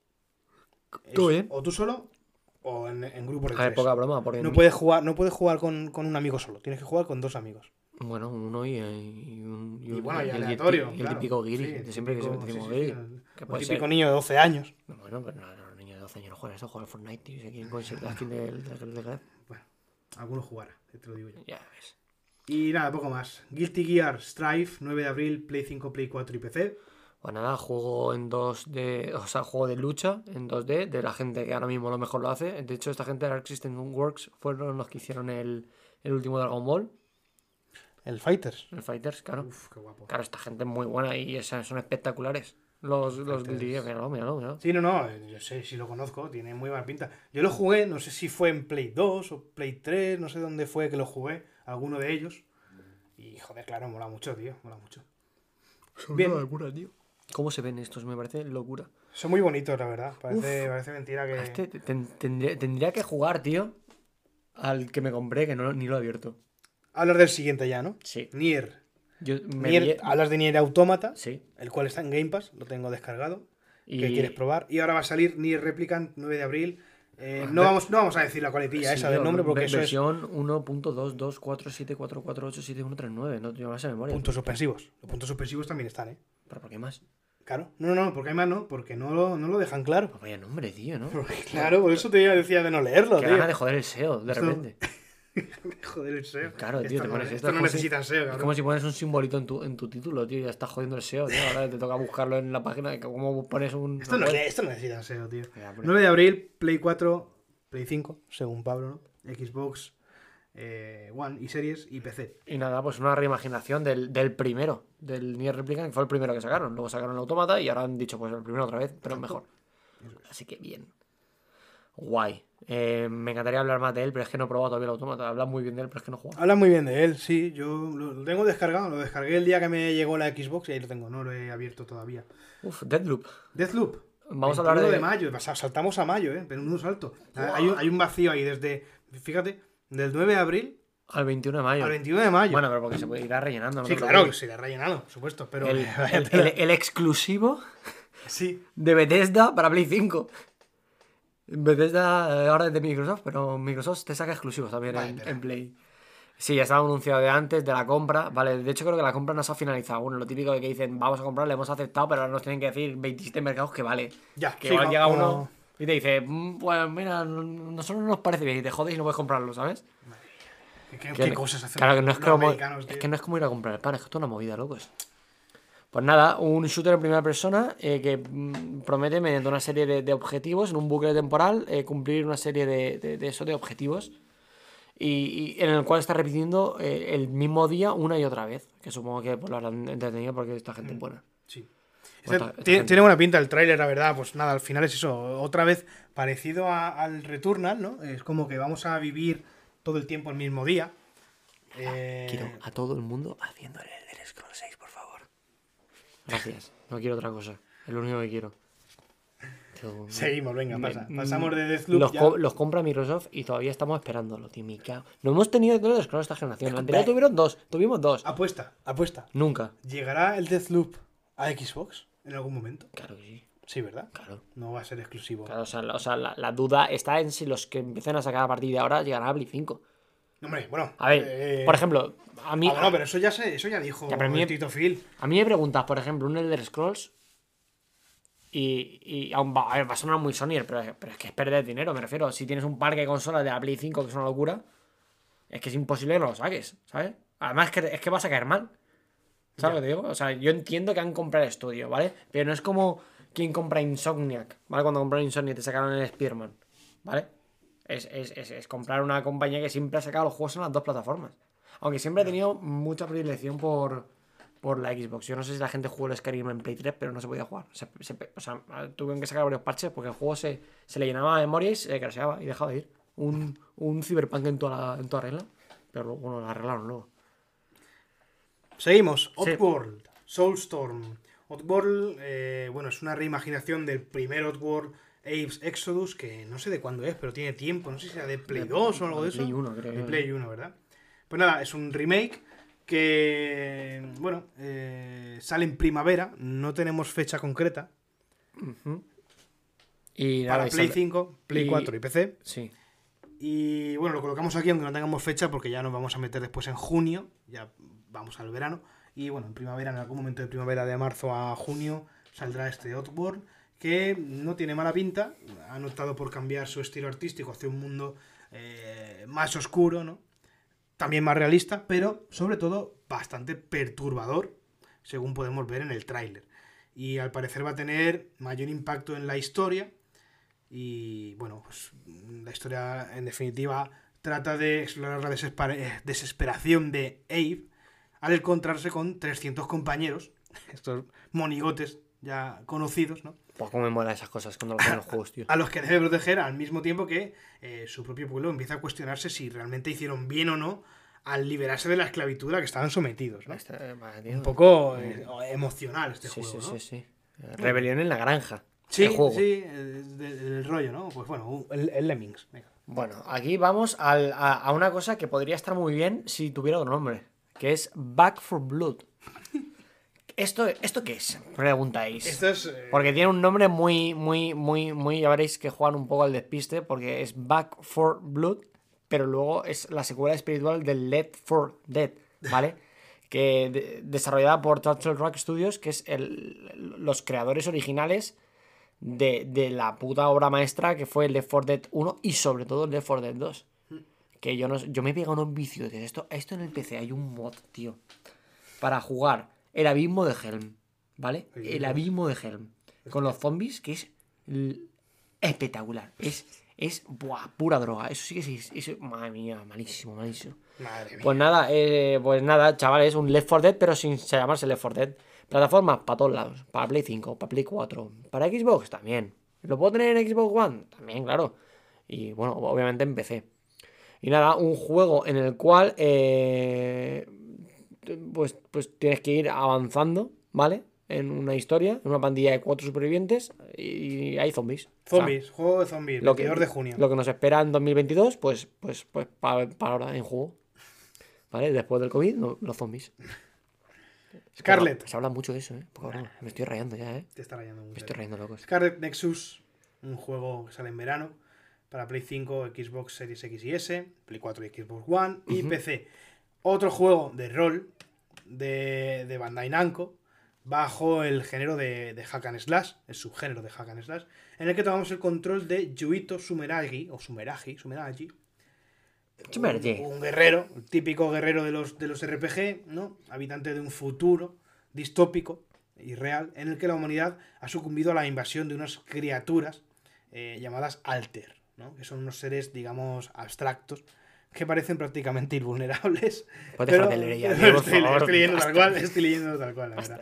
Tú Es- bien. O tú solo o en, en grupos de A ver, tres. poca broma, porque No puedes jugar, no puedes jugar con, con un amigo solo, tienes que jugar con dos amigos. Bueno, uno y, y un. Y, un- bueno, y el, aleatorio. y el claro. típico guiri, Sí, de el siempre que típico- siempre decimos sí, guiri. sí, el- que el puede típico ser- niño de 12 años. Bueno, pero no, no, los niños de 12 años no juegan eso, juegan Fortnite, tío. Si quieren conseguir la skin del, del, del, del- alguno jugará, te lo digo yo. Ya ves. Y nada, poco más. Guilty Gear Strife, 9 de abril, Play 5, Play 4 y PC. Pues nada, juego en 2D, o sea, juego de lucha en 2D de la gente que ahora mismo lo mejor lo hace. De hecho, esta gente de Arc System Works fueron los que hicieron el, el último Dragon Ball, El Fighters. el Fighters, claro. Uf, qué guapo. Claro, esta gente es muy buena y son espectaculares. Los, los Guilty míralo, míralo, míralo. Sí, no, no, yo sé, si lo conozco, tiene muy buena pinta. Yo lo jugué, no sé si fue en Play 2 o Play 3, no sé dónde fue que lo jugué, alguno de ellos. Y joder, claro, mola mucho, tío, mola mucho. Bien. ¿Cómo se ven estos? Me parece locura. Son muy bonitos, la verdad. Parece, parece mentira que. Este ten- tendría, tendría que jugar, tío, al que me compré, que no, ni lo he abierto. Hablas del siguiente ya, ¿no? Sí. Nier. Yo me Nier- vi- Hablas de Nier Automata, Sí. el cual está en Game Pass, lo tengo descargado. Y... que quieres probar. Y ahora va a salir Nier Replicant 9 de abril. Eh, Ah, no, vamos, no vamos a decir la coletilla Sí, esa del nombre porque eso es versión 1.22447448739. No tengo más memoria. puntos suspensivos. Los puntos suspensivos también están, ¿eh? ¿Pero por qué más? Claro. No, no, no, porque hay más, ¿no? Porque no lo, no lo dejan claro. Pues vaya nombre, tío, ¿no? Claro, por eso te decía de no leerlo, Qué tío. gana de joder el SEO, de Esto- repente. Joder, el SEO. Claro, tío, Esto te no, pones esto esto. no es como si- SEO, Es como si pones un simbolito en tu, en tu título, tío, ya estás jodiendo el SEO, tío. Ahora te toca buscarlo en la página. ¿Cómo pones un.? Esto no, esto no necesitan SEO, tío. Ya, pero- 9 de abril, Play 4, Play 5, según Pablo, ¿no? Xbox eh, One y series y PC. Y nada, pues una reimaginación del, del primero, del Nier Replicant, que fue el primero que sacaron. Luego sacaron el Automata y ahora han dicho, pues el primero otra vez, pero mejor. Así que bien. Guay. Eh, me encantaría hablar más de él, pero es que no he probado todavía el Automata. Hablan muy bien de él, pero es que no he jugado. Habla muy bien de él, sí. Yo lo tengo descargado. Lo descargué el día que me llegó la Xbox y ahí lo tengo. No lo he abierto todavía. Uf, Deadloop. Deathloop. Vamos a hablar 21 de. de mayo. Sa- Saltamos a mayo, ¿eh? Pero en un salto. Hay, un, hay un vacío ahí desde, fíjate, del 9 de abril Al 21 de mayo. al 21 de mayo. Bueno, pero porque se puede ir rellenando. no sí, claro, que se le ha rellenado, por supuesto. Pero el- el exclusivo Sí. de Bethesda para Play 5. Bethesda eh, ahora es de Microsoft, pero Microsoft te saca exclusivos también en, en Play. Sí, ya estaba anunciado de antes de la compra. Vale, de hecho creo que la compra no se ha finalizado. Bueno, lo típico de que dicen, vamos a comprar, le hemos aceptado, pero ahora nos tienen que decir 27 mercados que vale. Ya, Que sí, igual no, llega uno y te dice, "Mm, pues mira, no- nosotros no nos parece bien y te jodes y no puedes comprarlo, ¿sabes? ¿Qué, qué- Que- qué cosas hacen Claro, que no es como, es que no es como ir a comprar el pan, es que esto es una movida, locos. Pues nada, un shooter en primera persona eh, que mm, promete mediante una serie de, de objetivos en un bucle temporal eh, cumplir una serie de, de, de eso de objetivos y, y en el cual está repitiendo eh, el mismo día una y otra vez, que supongo que pues, lo harán entretenido porque esta Mm. gente es buena. Sí. Pues Este- esta- gente- tiene buena pinta el tráiler, la verdad. Pues nada, al final es eso. Otra vez parecido a- al Returnal, ¿no? Es como que vamos a vivir todo el tiempo el mismo día. Eh, Quiero a todo el mundo haciéndole el Elder Scrolls 6, por favor. Gracias, no quiero otra cosa, es lo único que quiero. Seguimos, venga, Me- pasa. Pasamos de Deathloop los, ya. co- los compra Microsoft y todavía estamos esperándolo, tío. No hemos tenido de los esta generación. La anterior tuvieron dos. Tuvimos dos. Apuesta, apuesta. Nunca. ¿Llegará el Deathloop a Xbox en algún momento? Claro que sí. Sí, ¿verdad? Claro. No va a ser exclusivo. Claro, o sea, la, o sea, la, la duda está en si los que empiecen a sacar a partir de ahora llegarán a Play 5. Hombre, bueno. A ver, eh, por ejemplo, a mí, ah, bueno, pero eso ya se, eso ya dijo Ya, mí- Tito Phil. a mí me preguntas, por ejemplo, un Elder Scrolls y, y aún va, a ver, va a sonar muy Sony, pero, pero es que es perder dinero, me refiero. Si tienes un parque de consolas de la Play 5 que es una locura, es que es imposible que no lo saques, ¿sabes? Además es que, es que vas a caer mal. ¿Sabes lo que te digo? O sea, yo entiendo que han comprado el estudio, ¿vale? Pero no es como quien compra Insomniac, ¿vale? Cuando compraron Insomniac te sacaron el Spearman, ¿vale? Es, es, es, es comprar una compañía que siempre ha sacado los juegos en las dos plataformas. Aunque siempre ha tenido mucha predilección por, por la Xbox. Yo no sé si la gente jugó el Skyrim en Play 3, pero no se podía jugar. Se- se- o sea, tuvieron que sacar varios parches porque el juego se, se le llenaba de memoria y se crasheaba y dejaba de ir. Un, un Cyberpunk en toda, la, en toda regla. Pero bueno, lo arreglaron luego. Seguimos. Sí. Oddworld. Soulstorm. Oddworld, eh, bueno, es una reimaginación del primer Oddworld Apes Exodus, que no sé de cuándo es, pero tiene tiempo. No sé si era de Play De- 2 o algo de, de eso. Play 1, creo. De Play 1, ¿verdad? Pues nada, es un remake que, bueno, eh, sale en primavera. No tenemos fecha concreta. Y nada, Para y Play sale- 5, Play y- 4 y PC. Sí. Y bueno, lo colocamos aquí aunque no tengamos fecha porque ya nos vamos a meter después en junio, ya vamos al verano. Y bueno, en primavera, en algún momento de primavera de marzo a junio, saldrá este Oddworld, que no tiene mala pinta, han optado por cambiar su estilo artístico hacia un mundo eh, más oscuro, ¿no? También más realista, pero sobre todo bastante perturbador, según podemos ver en el tráiler. Y al parecer va a tener mayor impacto en la historia. Y bueno, pues la historia en definitiva trata de explorar la desespera- desesperación de Abe al encontrarse con 300 compañeros, estos monigotes ya conocidos, ¿no? Pues cómo me mola esas cosas cuando lo los juegos, tío. a los que debe proteger al mismo tiempo que eh, su propio pueblo empieza a cuestionarse si realmente hicieron bien o no al liberarse de la esclavitud a la que estaban sometidos. ¿no? Este. Un poco eh, emocional este Sí, juego. sí, ¿no? sí, sí. Rebelión en la granja. Sí, el juego. sí, el, del- del rollo, ¿no? Pues bueno, el, el Lemmings. venga. Bueno, aquí vamos al- a, a una cosa que podría estar muy bien si tuviera otro nombre, que es Back for Blood. ¿Esto, ¿Esto qué es? Preguntáis. Esto es. eh, Porque tiene un nombre muy, muy, muy, muy. Ya veréis que juegan un poco al despiste, porque es Back for Blood, pero luego es la secuela espiritual de Left 4 Dead, ¿vale? que de- desarrollada por Turtle Rock Studios, que es el- los creadores originales de, de la puta obra maestra que fue Left 4 Dead 1 y sobre todo Left 4 Dead 2. Que yo no yo me he pegado unos vicios de esto. Esto en el PC hay un mod, tío. Para jugar el abismo de Helm. ¿Vale? El abismo de Helm. Con los zombies, que es espectacular. Es, es buah, pura droga. Eso sí que sí. Eso, madre mía, malísimo, malísimo. Madre mía. Pues nada, eh, pues nada, chavales, un Left 4 Dead, pero sin llamarse Left 4 Dead. Plataformas para todos lados. Para Play 5, para Play 4. Para Xbox también. ¿Lo puedo tener en Xbox One? También, claro. Y bueno, obviamente en PC. Y nada, un juego en el cual eh, pues, pues tienes que ir avanzando, ¿vale? En una historia, en una pandilla de cuatro supervivientes y hay zombies. O sea, Zombies, juego de zombies, lo que, 22 de junio. Lo que nos espera en 2022, pues, pues, pues para ahora en juego. ¿Vale? Después del COVID, no- los zombies. Scarlet. Se habla mucho de eso, ¿eh? Poco broma. Me estoy rayando ya, ¿eh? Te está rayando Me mucho. estoy rayando locos. Scarlet Nexus, un juego que sale en verano para Play 5, Xbox Series X y S, Play 4 y Xbox One y PC. Otro juego de rol de, de Bandai Namco bajo el género de, de Hack and Slash, el subgénero de Hack and Slash, en el que tomamos el control de Yuito Sumeragi, o Sumeragi, Sumeragi, Sumeragi. un guerrero, el típico guerrero de los, de los RPG, ¿no? Habitante de un futuro distópico y real, en el que la humanidad ha sucumbido a la invasión de unas criaturas eh, llamadas Alter, ¿no? Que son unos seres, digamos, abstractos que parecen prácticamente invulnerables. Puedes dejar de leer ya, pero estoy, favor, estoy leyendo tal cual, estoy leyendo tal cual, la verdad.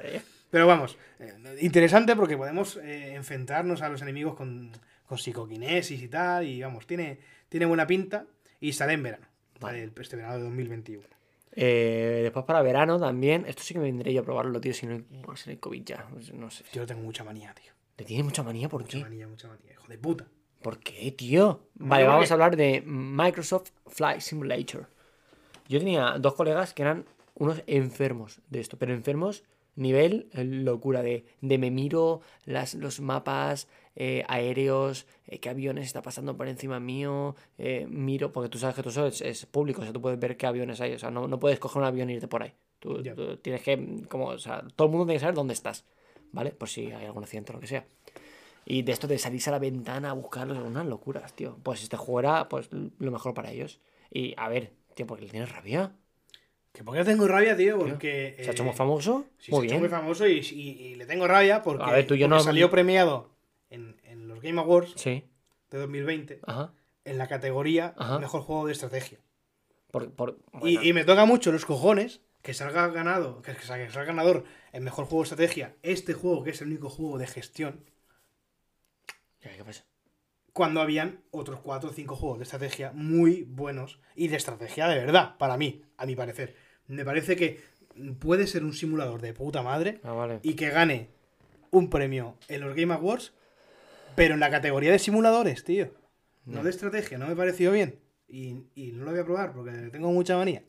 Pero vamos, eh, interesante porque podemos eh, enfrentarnos a los enemigos con, con psicoquinesis y tal. Y vamos, tiene, tiene buena pinta y sale en verano. Sale el- este verano de 2021. Eh, después para verano también. Esto sí que me vendré yo a probarlo, tío, si no, no hay COVID ya. Pues No sé. Yo tengo mucha manía, tío. ¿Le tienes mucha manía? ¿Por Mucha qué? manía, mucha manía. Hijo de puta. ¿Por qué, tío? Vale, ¿por vamos a hablar de Microsoft Flight Simulator. Yo tenía dos colegas que eran unos enfermos de esto, pero enfermos nivel eh, locura de, de me miro las, los mapas eh, aéreos, eh, qué aviones está pasando por encima mío, eh, miro, porque tú sabes que todo eso es, es público, o sea, tú puedes ver qué aviones hay, o sea, no, no puedes coger un avión e irte por ahí. Tú, tú tienes que, como, o sea, todo el mundo tiene que saber dónde estás, ¿vale? Por si hay algún accidente o lo que sea. Y de esto de salirse a la ventana a buscarlos, unas locuras, tío. Pues este juego era pues, lo mejor para ellos. Y a ver, tío, porque le tienes rabia. Que porque tengo rabia, tío, porque. Se ha hecho eh, muy famoso. sí, muy se ha hecho bien. muy famoso y, y- y le tengo rabia porque, A ver, tú y yo no- salió premiado en, en los Game Awards Sí, de 2020 ajá. en la categoría Ajá. Mejor Juego de Estrategia. Por, por, Y- bueno, Y, me toca mucho los cojones que salga ganado, que que salga ganador en mejor juego de estrategia, este juego que es el único juego de gestión, ¿qué pasa? cuando habían otros 4 o 5 juegos de estrategia muy buenos y de estrategia de verdad, para mí, a mi parecer. Me parece que puede ser un simulador de puta madre Ah, vale. y que gane un premio en los Game Awards, pero en la categoría de simuladores, tío. No de estrategia, no me pareció bien. Y, y no lo voy a probar porque tengo mucha manía.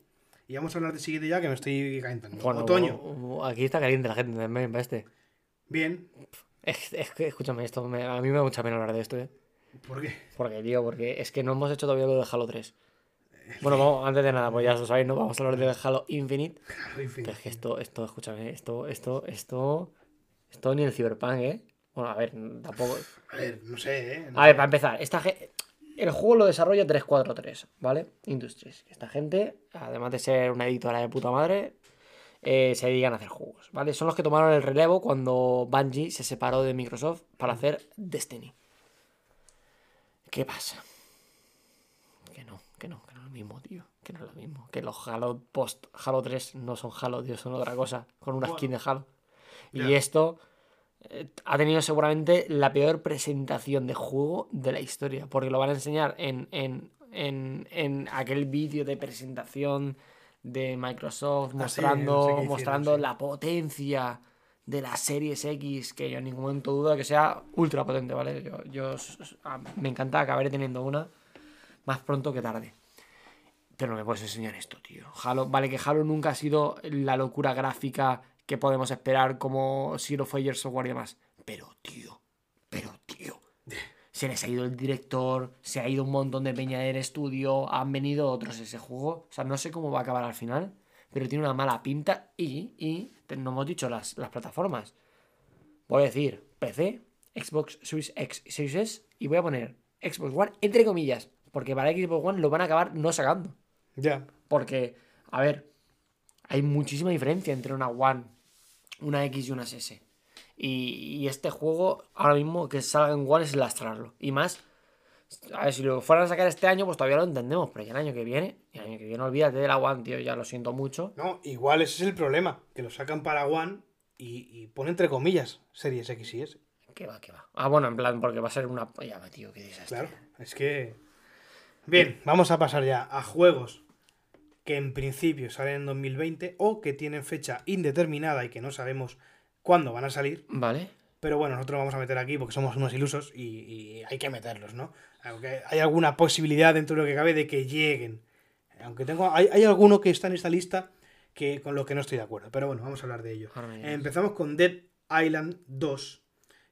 Y vamos a hablar de siguiente ya que me estoy calentando. Bueno, Otoño. aquí está caliente la gente para este. Bien. Es, es que, escúchame, esto me- a mí me da mucha pena hablar de esto, ¿eh? ¿Por qué? Porque, tío, porque es que no hemos hecho todavía lo de Halo 3. Bueno, vamos, antes de nada, pues ya lo sabéis, ¿no? Vamos a hablar del Halo Infinite. Fin. Pero es que esto, esto, escúchame, esto, esto, esto, esto ni el Cyberpunk, ¿eh? Bueno, a ver, tampoco. A ver, no sé, ¿eh? No A ver, sé. para empezar, esta el juego lo desarrolla 343, ¿vale? Industries. Esta gente, además de ser una editora de puta madre, eh, se dedican a hacer juegos, ¿vale? Son los que tomaron el relevo cuando Bungie se separó de Microsoft para hacer Destiny. ¿Qué pasa? Que no, que no, que no es lo mismo, tío. Que no es lo mismo. Que los Halo post Halo 3 no son Halo, tío, son otra cosa. Con una Bueno. skin de Halo. Y esto eh, ha tenido seguramente la peor presentación de juego de la historia. Porque lo van a enseñar en, en, en, en aquel vídeo de presentación de Microsoft Ah, sí, mostrando, mostrando sí. la potencia de las series X, que yo en ningún momento dudo que sea ultra potente, ¿vale? Yo, yo me encanta acabaré teniendo una más pronto que tarde. Pero no me puedes enseñar esto, tío. Halo, vale que Halo nunca ha sido la locura gráfica que podemos esperar como Zero Fire Software y demás. Pero, tío. Se les ha ido el director, se ha ido un montón de peña del estudio, han venido otros ese juego. O sea, no sé cómo va a acabar al final, pero tiene una mala pinta y, y no hemos dicho las, las plataformas. Voy a decir PC, Xbox Series X y Series S y voy a poner Xbox One entre comillas, porque para Xbox One lo van a acabar no sacando. Ya. Porque, a ver, hay muchísima diferencia entre una One, una X y una S. Y, y este juego, ahora mismo, que salga en One es lastrarlo. Y más, a ver, si lo fueran a sacar este año, pues todavía lo entendemos. Pero ya el año que viene, y el año que viene, olvídate de la One, tío, ya lo siento mucho. No, igual ese es el problema, que lo sacan para One y, y pone entre comillas series X y S. Que va, que va. Ah, bueno, en plan, porque va a ser una. Ya, tío, qué desastre. Claro, es que... Bien, vamos a pasar ya a juegos que en principio salen en 2020 o que tienen fecha indeterminada y que no sabemos cuándo van a salir. Vale. Pero bueno, nosotros lo vamos a meter aquí porque somos unos ilusos y, y hay que meterlos, ¿no? Aunque hay alguna posibilidad dentro de lo que cabe de que lleguen. Aunque tengo, hay, hay alguno que está en esta lista que con lo que no estoy de acuerdo. Pero bueno, vamos a hablar de ello. Dirás. Empezamos con Dead Island 2.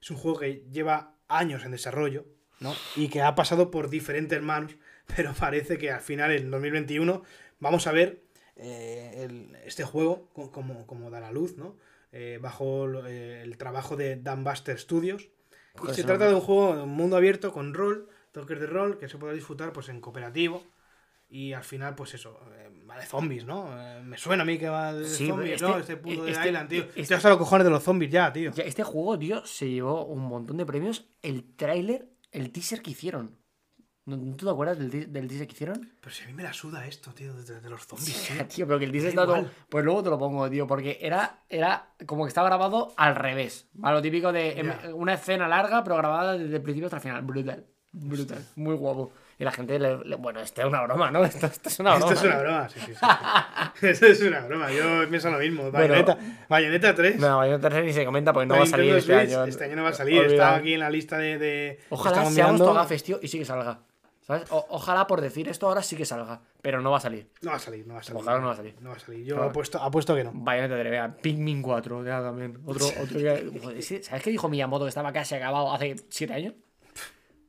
Es un juego que lleva años en desarrollo, ¿no? Y que ha pasado por diferentes manos, pero parece que al final, en 2021, vamos a ver eh, el- este juego co- como, como da la luz, ¿no? Eh, bajo eh, el trabajo de Dan Buster Studios. Y Joder, se trata de un juego de un mundo abierto con rol, toques de rol, que se puede disfrutar pues en cooperativo. Y al final, pues eso, eh, va de zombies, ¿no? Me suena a mí que va de Sí, zombies, este- ¿no? Este puto de este- Island, tío. este- Estoy hasta los cojones de los zombies ya, tío. Ya, este juego, tío, se llevó un montón de premios. El tráiler, el teaser que hicieron. ¿No, no te acuerdas del, del teaser que hicieron? Pero si a mí me la suda esto, tío, de, de los zombies, tío. Tío, pero que el teaser está todo... Pues luego te lo pongo, tío, porque era, era como que estaba grabado al revés. ¿vale? Lo típico de em- una escena larga, pero grabada desde el principio hasta el final. Brutal. Brutal. Muy guapo. Y la gente le, le- Bueno, esto es una broma, ¿no? Esto, esto es una broma. Esto es una broma, sí, sí, sí. sí. Esto es una broma, yo pienso lo mismo. Bayonetta, Bayonetta 3. No, yo no ni se comenta porque no va a salir este año. Este año no va a salir, Olvidado. está aquí en la lista de. de Ojalá estamos seamos mirando. togafes, tío, y sí que salga. ¿Sabes? O- ojalá por decir esto ahora sí que salga. Pero no va a salir. No va a salir, no va a salir. Ojalá no va a salir. No va a salir. Yo Claro. apuesto, apuesto que no. Bayonetta 3, vea. Pikmin 4, ya también. Otro, otro que- joder, ese- ¿Sabes qué dijo Miyamoto que estaba casi acabado hace 7 años?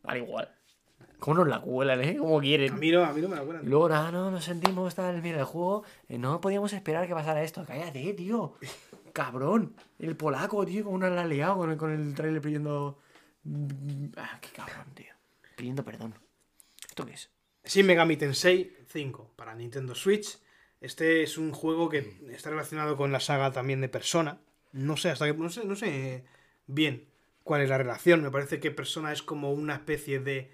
Vale, igual. ¿Cómo nos la cuelan, eh? Como A quieren. mí no, a mí no me la cuelan. luego, nada, no, nos sentimos, está el mira el juego. eh, no podíamos esperar que pasara esto. Cállate, tío. Cabrón. El polaco, tío, como una la liado con el, con el trailer pidiendo. Ah, qué cabrón, tío. Pidiendo perdón. ¿Esto qué es? Shin Megami Tensei 5 para Nintendo Switch. Este es un juego que está relacionado con la saga también de Persona. No sé hasta que no sé, no sé bien cuál es la relación. Me parece que Persona es como una especie de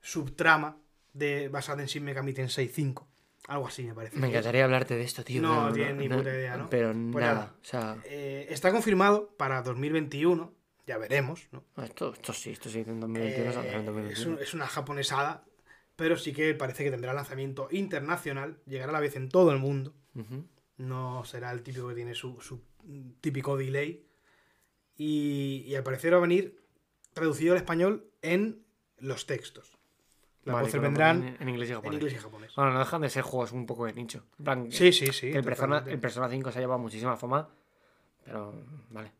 subtrama de basada en Shin Megami Tensei 5. Algo así me parece. Me encantaría hablarte de esto, tío. No pero tienes ni no- puta idea, ¿no? Pero Pues nada. nada. O sea, Eh, está confirmado para 2021. Ya veremos, ¿no? esto, esto sí, esto sí, en 2021 saldrá en Eh, 2021. es, un- es una japonesada, pero sí que parece que tendrá lanzamiento internacional, llegará a la vez en todo el mundo. No será el típico que tiene su, su típico delay. Y, y al parecer va a venir traducido al español en los textos. Las Vale, voces vendrán en, en inglés y en inglés y japonés. Bueno, no dejan de ser juegos un poco de nicho. Plan, Sí, sí, sí. el, Persona, el Persona 5 se ha llevado muchísima fama. Pero, vale.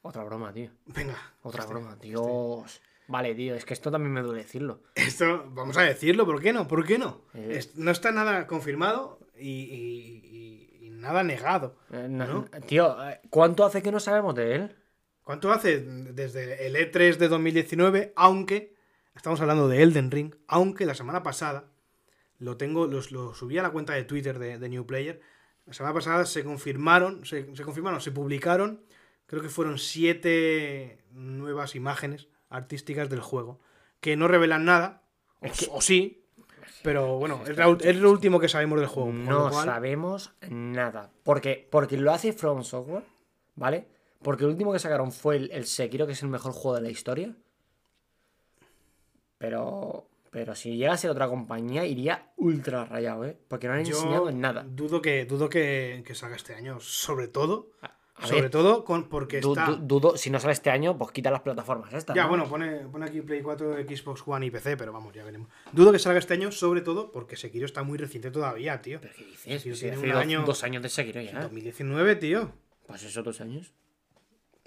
Otra broma, tío. Venga. Otra este- broma, Dios. Vale, tío, es que esto también me duele decirlo. Esto, vamos a decirlo, ¿por qué no? ¿Por qué no? Eh. No está nada confirmado y, y- y- y nada negado. Eh, no- ¿No? Tío, eh, ¿cuánto hace que no sabemos de él? ¿Cuánto hace? Desde el E3 de 2019, aunque estamos hablando de Elden Ring, aunque la semana pasada lo tengo, los, lo subí a la cuenta de Twitter de, de New Player. La semana pasada se confirmaron, se, se confirmaron, se publicaron, creo que fueron siete nuevas imágenes artísticas del juego, que no revelan nada, o, Es que- o sí, pero bueno, es, la- es lo último que sabemos del juego. No cual- sabemos nada. Porque, porque lo hace From Software, ¿vale? Porque el último que sacaron fue el, el Sekiro, que es el mejor juego de la historia. Pero. Pero si llega a ser otra compañía, iría ultra rayado, ¿eh? Porque no han Yo enseñado nada. Dudo que, dudo que, que salga este año, sobre todo, A sobre ver, todo con, porque du- está... du- dudo, si no sale este año, pues quita las plataformas estas. Ya, ¿no? bueno, pone, pone aquí Play 4, Xbox One y PC, pero vamos, ya veremos. Dudo que salga este año, sobre todo porque Sekiro está muy reciente todavía, tío. ¿Pero qué dices? Sekiro tiene un dos, año- dos años de Sekiro ya. 2019, tío. Pues eso, dos años.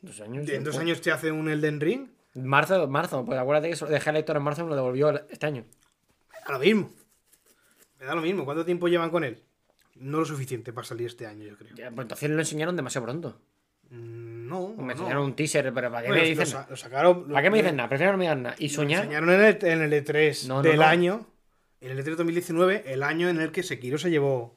Dos años. En dos años te hace un Elden Ring. Marzo, marzo, pues acuérdate que dejé el lector en marzo y me lo devolvió este año. Me da lo mismo. Me da lo mismo. ¿Cuánto tiempo llevan con él? No lo suficiente para salir este año, yo creo. Ya, pues entonces lo enseñaron demasiado pronto. Mm, No, Me no. enseñaron un teaser, pero ¿para qué Bueno, me lo dicen sa- lo sacaron. ¿Para qué me dicen nada? Prefiero no me digan nada. Y Lo soñar. enseñaron en el, en el E3 No, no, del año. En el E3 2019, el año en el que Sekiro se llevó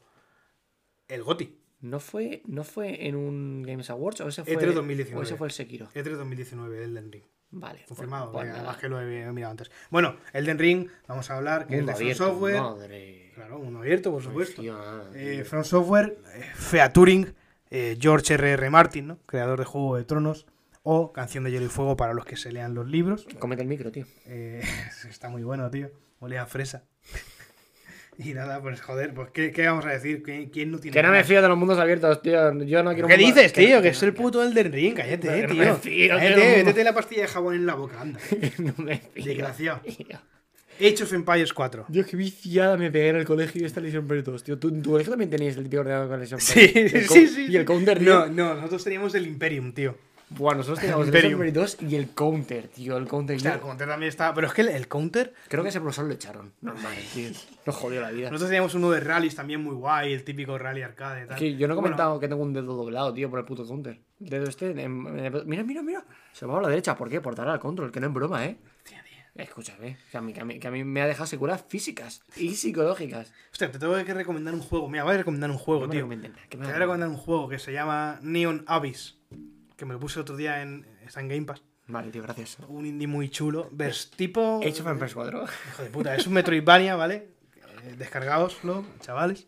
el GOTI. ¿No fue, ¿No fue en un Games Awards o ese fue, E3 2019. o ese fue el Sekiro? E3 2019, Elden Ring. Vale. Confirmado, pues eh, nada. además que lo he mirado antes. Bueno, Elden Ring, vamos a hablar, que Mundo es de From abierto, Software. madre. Claro, mundo abierto, por supuesto. Eh, From Software, eh, Featuring, eh, George R.R. Martin, ¿no? creador de Juego de Tronos, o Canción de Hielo y Fuego para los que se lean los libros. Cómete el micro, tío. Eh, está muy bueno, tío. Olea fresa. y nada, pues joder, pues ¿qué, qué vamos a decir? ¿Qui- ¿Quién no tiene Que no me fío de los mundos abiertos, tío. Yo no quiero ¿Qué dices, tío? Que que- es el puto Elden Ring, cállate, no tío. me fío, Cállate, tío. métete la pastilla de jabón en la boca, anda. no me fío. Desgraciado. tío. Age of Empires 4. Dios, qué viciada me pegué en el colegio y esta Legion Break 2, tío. ¿Tú, en tu colegio también tenías el típico ordenador con Legion Sí? El sí, co- sí. Y el counter, tío. No, no, nosotros teníamos el Imperium, tío. Buah, nosotros teníamos el Imperium. Legion Break 2 y el counter, tío. El counter. Hostia, el counter también está. Pero es que el, el counter. Creo que ese profesor lo echaron. Normal, tío. Nos jodió la vida. Nosotros teníamos uno de rallies también muy guay, el típico rally arcade. Tal. Es que yo no he Bueno, comentado que tengo un dedo doblado, tío, por el puto counter. El dedo este. en- en- mira, mira, mira. Se va a la derecha. ¿Por qué? Por dar al control, que no es broma, ¿eh? Escúchame, que a, mí, que, a mí, que a mí me ha dejado secuelas físicas y psicológicas. Hostia, te tengo que recomendar un juego. Mira, voy a recomendar un juego, No tío. me Te voy a recomendar un juego que se llama Neon Abyss. Que me lo puse otro día en. Está en Game Pass. Vale, tío, gracias. Un indie muy chulo. Ves, tipo. Age of Empires 4. Hijo de puta, es un Metroidvania, ¿vale? Eh, descargaoslo, chavales,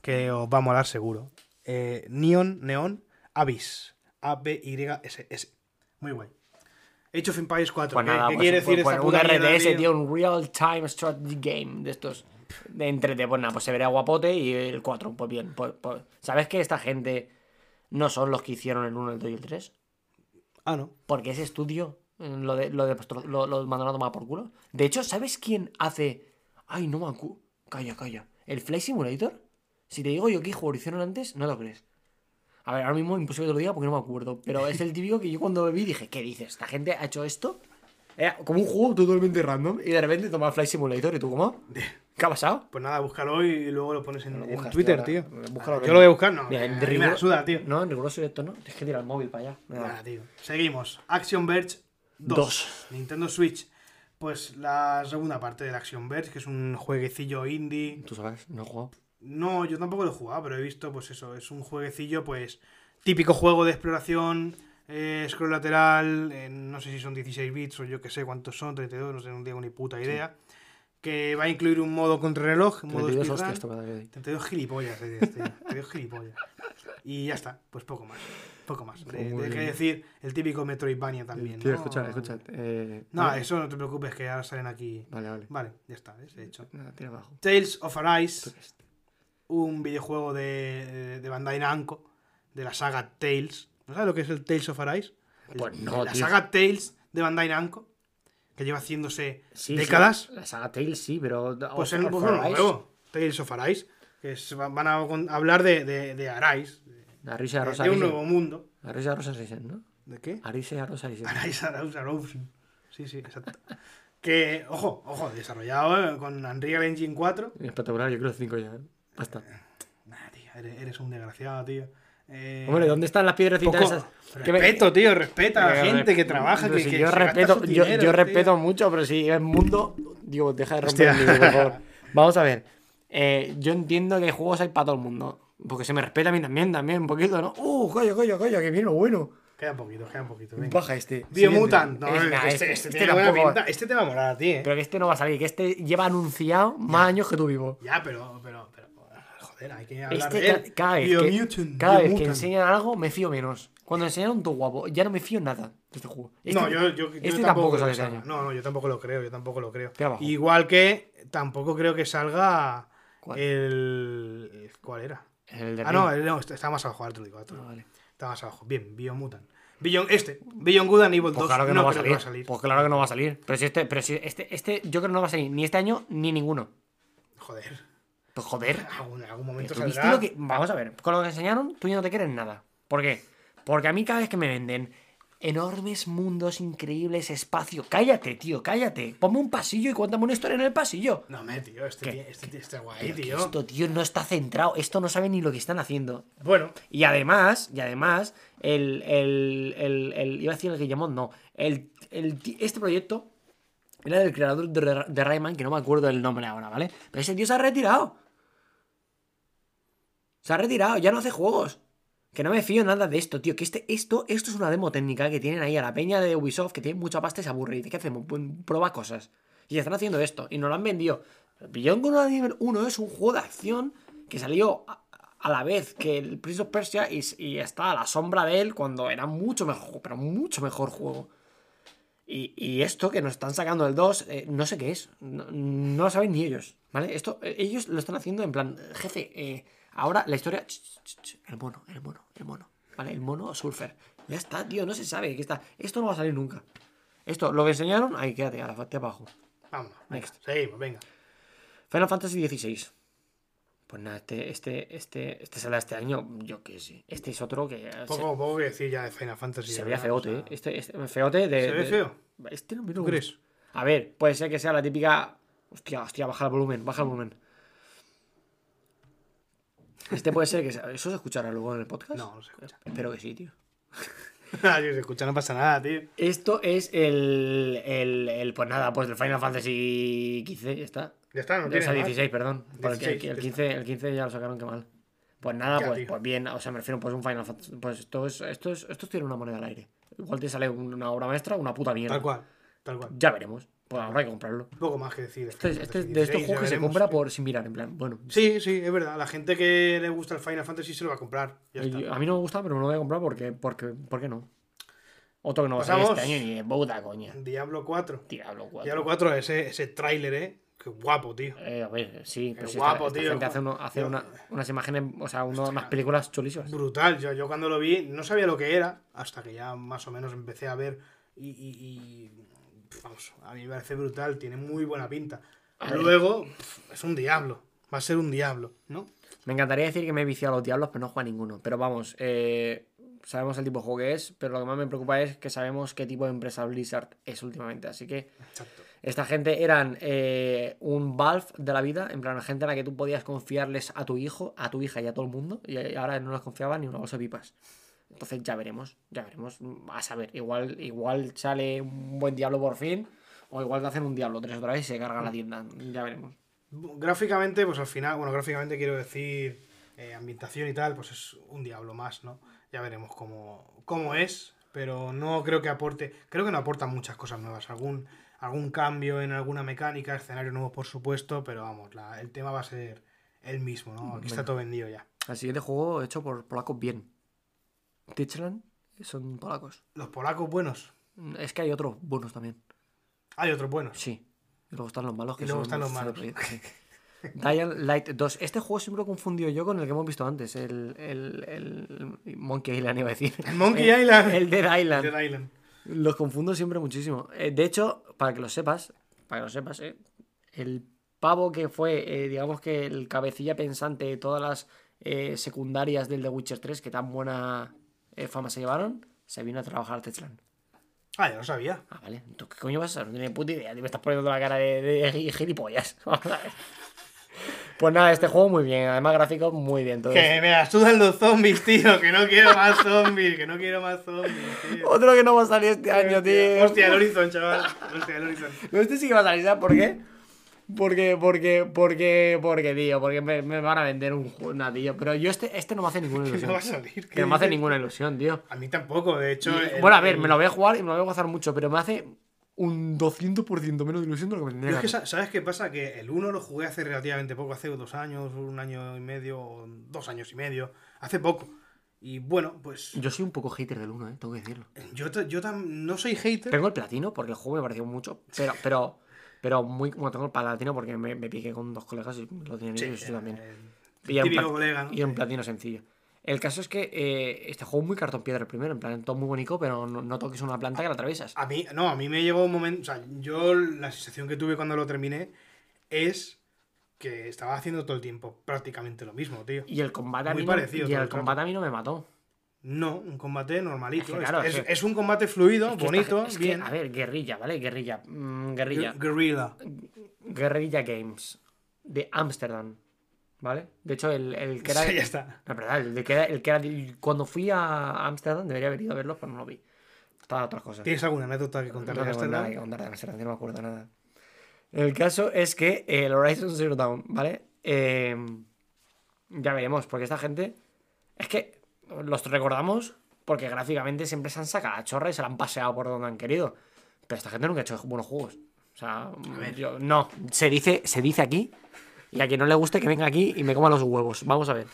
que os va a molar seguro. Eh, Neon, Neon, Abyss. A-B-Y-S-S. Muy guay. Age of Empires 4. Pues ¿Qué, nada, qué pues, quiere pues, decir pues esta un puta mierda, RTS, tío, un Real Time Strategy Game de estos. De entrete, pues nada, pues se verá guapote y el 4, pues bien. Pues, pues, ¿Sabes que esta gente no son los que hicieron el 1, el 2 y el 3? Ah, no. Porque ese estudio eh, lo de, lo de lo, lo mandaron a tomar por culo. De hecho, ¿sabes quién hace. Ay, no me acu... Calla, calla. ¿El Fly Simulator? Si te digo yo qué juego lo hicieron antes, no lo crees. A ver, ahora mismo imposible que te lo diga porque no me acuerdo. Pero es el típico que yo cuando vi dije, ¿qué dices? ¿Esta gente ha hecho esto? Era como un juego totalmente random y de repente toma Fly Simulator y tú, ¿cómo? ¿Qué ha pasado? Pues nada, búscalo y luego lo pones en, Lo en buscas, Twitter, tío. Búscalo, Yo lo voy a buscar, no. Mira, en me rigor- la suda, tío. No, en riguroso directo no. Tienes que tirar el móvil para allá. Nada. Nada, tío. Seguimos. Action Verge 2. Dos. Nintendo Switch. Pues la segunda parte del Action Verge, que es un jueguecillo indie. Tú sabes, no he jugado. No, yo tampoco lo he jugado, pero he visto, pues eso, es un jueguecillo, pues, típico juego de exploración, eh, scroll lateral, no sé si son 16 bits o yo que sé cuántos son, 32, no sé, no tengo ni puta idea. Que va a incluir un modo contrarreloj, un modo 32 speedrun. hostias te va a dar que- 32 gilipollas, eh, este, 32 gilipollas. Y ya está, pues poco más. Poco más. De, de qué bien. decir el típico Metroidvania también. Tío, ¿no? escucha, escucha. Eh, No, vale. eso no te preocupes, que ahora salen aquí. Vale, vale. Vale, ya está. De hecho. Nada, tira abajo. Tales of Arise, qué- un videojuego de, de Bandai Namco, de la saga Tales. ¿No sabes lo que es el Tales of Arise? El- Pues no, La tío. saga Tales de Bandai Namco, que lleva haciéndose Sí, décadas. sí, la saga Tales sí, pero. Pues el Arise, nuevo, Tales of Arise, que es- van a hablar de, de, de Arise, de, rosa. de un Risen. nuevo mundo. La risa rosa Risen, ¿no? ¿De qué? Arisa rosa Risen. Arise, Arise, Arise. Sí, sí, exacto. que, ojo, ojo, desarrollado eh, con Unreal Engine 4. Espectacular, yo creo 5 ya. ¿eh? Basta. Nah, tío, eres, eres un desgraciado, tío. Eh, Hombre, ¿dónde están las piedrecitas esas? Me- Respeto, tío, respeta a la gente que trabaja, que, si que yo respeto, yo, dinero, yo tío. respeto mucho, pero si el mundo. Digo, deja de romper el micro, por favor. Vamos a ver. Eh, yo entiendo que juegos hay para todo el mundo. Porque se me respeta a mí también, también, un poquito, ¿no? ¡Uh, calla, calla, calla! Que viene lo bueno. Queda un poquito, queda un poquito. venga. Baja este. Biomutant. No, Es- nah, este, este, tiene este buena tampoco- pinta. Este te va a molar a ti, eh. Pero que este no va a salir, que este lleva anunciado más años que tú vivo. Ya, pero, pero, pero. Joder, hay que hablar Este de él. cada vez, que, cada vez que Biomutant. enseñan algo me fío menos. Cuando enseñan un todo guapo, ya no me fío nada de este juego. Este- No, yo, yo, yo este tampoco, tampoco sale este. No, no, yo tampoco lo creo, yo tampoco lo creo. Igual que tampoco creo que salga ¿Cuál? el... ¿Cuál era? El de Ah, no, el- no, está más abajo, ahora te lo digo. ahora te lo Ah, vale. Está más abajo. Bien, Biomutant. Beyond, este, Beyond Good and Evil 2. Pues claro que no, va, a salir. salir. Pues claro que no va a salir. Pero si este, pero si este, este, yo creo que no va a salir ni este año ni ninguno. Joder. Pues joder. En algún, en algún momento ¿Tú viste lo que- Vamos a ver, con lo que enseñaron, tú ya no te quieres nada. ¿Por qué? Porque a mí cada vez que me venden enormes mundos, increíbles, espacio. Cállate, tío, cállate. Ponme un pasillo y cuéntame una historia en el pasillo. No, me, tío, este, tío, este, tío está guay, tío. esto, tío, no está centrado. Esto no sabe ni lo que están haciendo. Bueno, Y además, y además, el, el, el, el- iba a decir el Guillemón, no. El, el este proyecto era del creador de, Rayman, que no me acuerdo del nombre ahora, ¿vale? Pero ese tío se ha retirado. Se ha retirado, ya no hace juegos. Que no me fío nada de esto, tío. Que este, esto, esto es una demo técnica que tienen ahí a la peña de Ubisoft, que tiene mucha pasta y se aburre. ¿qué hacemos? Prueba cosas. Y están haciendo esto. Y nos lo han vendido. Beyond Good Evil 1 es un juego de acción que salió a, a la vez que el Prince of Persia y, y está a la sombra de él cuando era mucho mejor, pero mucho mejor juego. Y, y esto que nos están sacando el 2, eh, no sé qué es. No, no lo saben ni ellos. ¿Vale? Esto, eh, ellos lo están haciendo en plan, jefe, eh, ahora la historia. ch, ch, ch, el mono, el mono, el mono. ¿Vale? El mono surfer. Ya está, tío, no se sabe qué está. Esto no va a salir nunca. Esto, lo que enseñaron, ahí quédate, a la parte abajo. Venga, Next. seguimos, venga. Final Fantasy XVI. Pues nada, este, este, este, este saldrá este año, yo qué sé. Este es otro que. se- Poco, poco que decir ya de Final Fantasy. Se veía feote, o sea, ¿eh? Este, este- feote de. ¿Se ve de- feo? Este no me ¿Tú gusta. crees? A ver, puede ser que sea la típica. Hostia, hostia, baja el volumen, baja el volumen. Este puede ser que sea. ¿Eso se escuchará luego en el podcast? No, no se escucha. Espero que sí, tío. Se escucha, no pasa nada, tío. Esto es el. el, el- pues nada, pues el Final Fantasy XV, ya está. Ya está, no O tiene sea, más. 16, perdón. Porque 16, el, ya 15, el 15 ya lo sacaron, qué mal. Pues nada, Ya, pues, pues bien, o sea, me refiero pues un Final Fantasy. Pues esto es, esto es, esto tiene una moneda al aire. Igual te sale una obra maestra, una puta mierda. Tal cual, tal cual. Ya veremos. Pues habrá que comprarlo. Poco más que decir. de Este, este de estos juegos que se compra por sin mirar, en plan, bueno. Sí, sí, es verdad. La gente que le gusta el Final Fantasy se lo va a comprar. Ya está. yo- a mí no me gusta, pero me lo voy a comprar porque, porque, ¿por qué no? Otro que no va a salir este año ni coña. Diablo 4. Diablo 4. Diablo 4, ese, ese tráiler, eh. Qué guapo, tío. Eh, a ver, sí, pero si guapo, esta, esta tío. gente hace, uno- hace una- unas imágenes, o sea, uno- unas películas chulísimas. Brutal. Yo, yo cuando lo vi no sabía lo que era, hasta que ya más o menos empecé a ver y, y- y, vamos, a mí me parece brutal, tiene muy buena pinta. Luego, es un diablo, va a ser un diablo, ¿no? Me encantaría decir que me he viciado a los diablos, pero no juego a ninguno. Pero vamos, eh, sabemos el tipo de juego que es, pero lo que más me preocupa es que sabemos qué tipo de empresa Blizzard es últimamente. Así que Exacto. esta gente eran eh, un Valve de la vida, en plan, gente a la que tú podías confiarles a tu hijo, a tu hija y a todo el mundo, y ahora no les confiaba ni una bolsa de pipas. Entonces ya veremos, ya veremos. A saber, igual, igual sale un buen diablo por fin, o igual te hacen un diablo tres otra vez y se carga la tienda. Ya veremos. Gráficamente, pues al final, bueno, gráficamente quiero decir eh, ambientación y tal, pues es un diablo más, ¿no? Ya veremos cómo, cómo es, pero no creo que aporte, creo que no aporta muchas cosas nuevas, algún, algún cambio en alguna mecánica, escenario nuevo por supuesto, pero vamos, la- el tema va a ser el mismo, ¿no? Aquí está todo vendido ya. El siguiente juego hecho por polacos bien. Tichland son polacos. Los polacos buenos, Es que hay otros buenos también. hay otros buenos. Sí. Y luego están los malos. Que Y luego son están los malos. sí. Dying Light 2. Este juego siempre lo confundido yo con el que hemos visto antes. El, el, el Monkey Island, iba a decir. El Monkey Island. El Dead Island. Dead Island. Los confundo siempre muchísimo. Eh, de hecho, para que lo sepas, para que lo sepas, eh, el pavo que fue, eh, digamos que el cabecilla pensante de todas las eh, secundarias del The Witcher 3, que tan buena eh, fama se llevaron, se vino a trabajar a Techland. Ah, ya lo sabía. Ah, vale. ¿Tú qué coño vas a saber? No tenía puta idea. Me estás poniendo la cara de, de gilipollas. Vamos a ver. Pues nada, este juego muy bien. Además, gráficos muy bien. Todos. Que me la sudan los zombies, tío. Que no quiero más zombies. Que no quiero más zombies, tío. Otro que no va a salir este año, tío. Hostia, el Horizon, chaval. Hostia, el Horizon. Este sí que va a salir, ¿sabes por qué? Porque, porque, porque, porque, tío, porque me, me van a vender un juego, nada, tío. Pero yo este, este no me hace ninguna ilusión. No va a salir. Que no me hace ninguna ilusión, tío. A mí tampoco, de hecho. Y- el- bueno, a ver, el- me lo voy a jugar y me lo voy a gozar mucho, pero me hace un 200% menos de ilusión de lo que me Yo tendría es que, ¿sabes qué pasa? Que el 1 lo jugué hace relativamente poco, hace dos años, un año y medio, dos años y medio, hace poco. Y bueno, pues Yo soy un poco hater del 1, eh, tengo que decirlo. yo, yo tam- no soy hater. Tengo el platino porque el juego me pareció mucho, pero, pero, pero muy, bueno, tengo el platino porque me, me piqué con dos colegas y lo tienen Sí, ellos y yo también. eh, Y era un colega, ¿no? Y un platino sencillo. El caso es que eh, este juego es muy cartón piedra el primero, en plan, todo muy bonito, pero no, no toques una planta que la atraviesas. A mí, no, a mí me llegó un momento. O sea, yo la sensación que tuve cuando lo terminé es que estaba haciendo todo el tiempo prácticamente lo mismo, tío. Y el combate a Muy mí, no, parecido y el el combate a mí no me mató. No, un combate normalito. Es que, Es- claro, es, es que- es un combate fluido, bonito, esta- es que, bien. a ver, guerrilla, ¿vale? Guerrilla. mm, guerrilla. Gu- Guerrilla. Guerrilla Games. De Ámsterdam. ¿Vale? De hecho, el, el que era. Sí, ya está. No, verdad, el, que era, el que era. Cuando fui a Ámsterdam debería haber ido a verlo, pero no lo vi. Estaba otras cosas. ¿Tienes alguna anécdota que No contar tengo de contar de Amsterdam, no me acuerdo nada. El caso es que el Horizon Zero Dawn, ¿vale? Eh, ya veremos, porque esta gente. Es que los recordamos porque gráficamente siempre se han sacado la chorra y se la han paseado por donde han querido. Pero esta gente nunca ha hecho buenos juegos. O sea, yo- no, se dice, se dice aquí. Y a quien no le guste que venga aquí y me coma los huevos. Vamos a ver.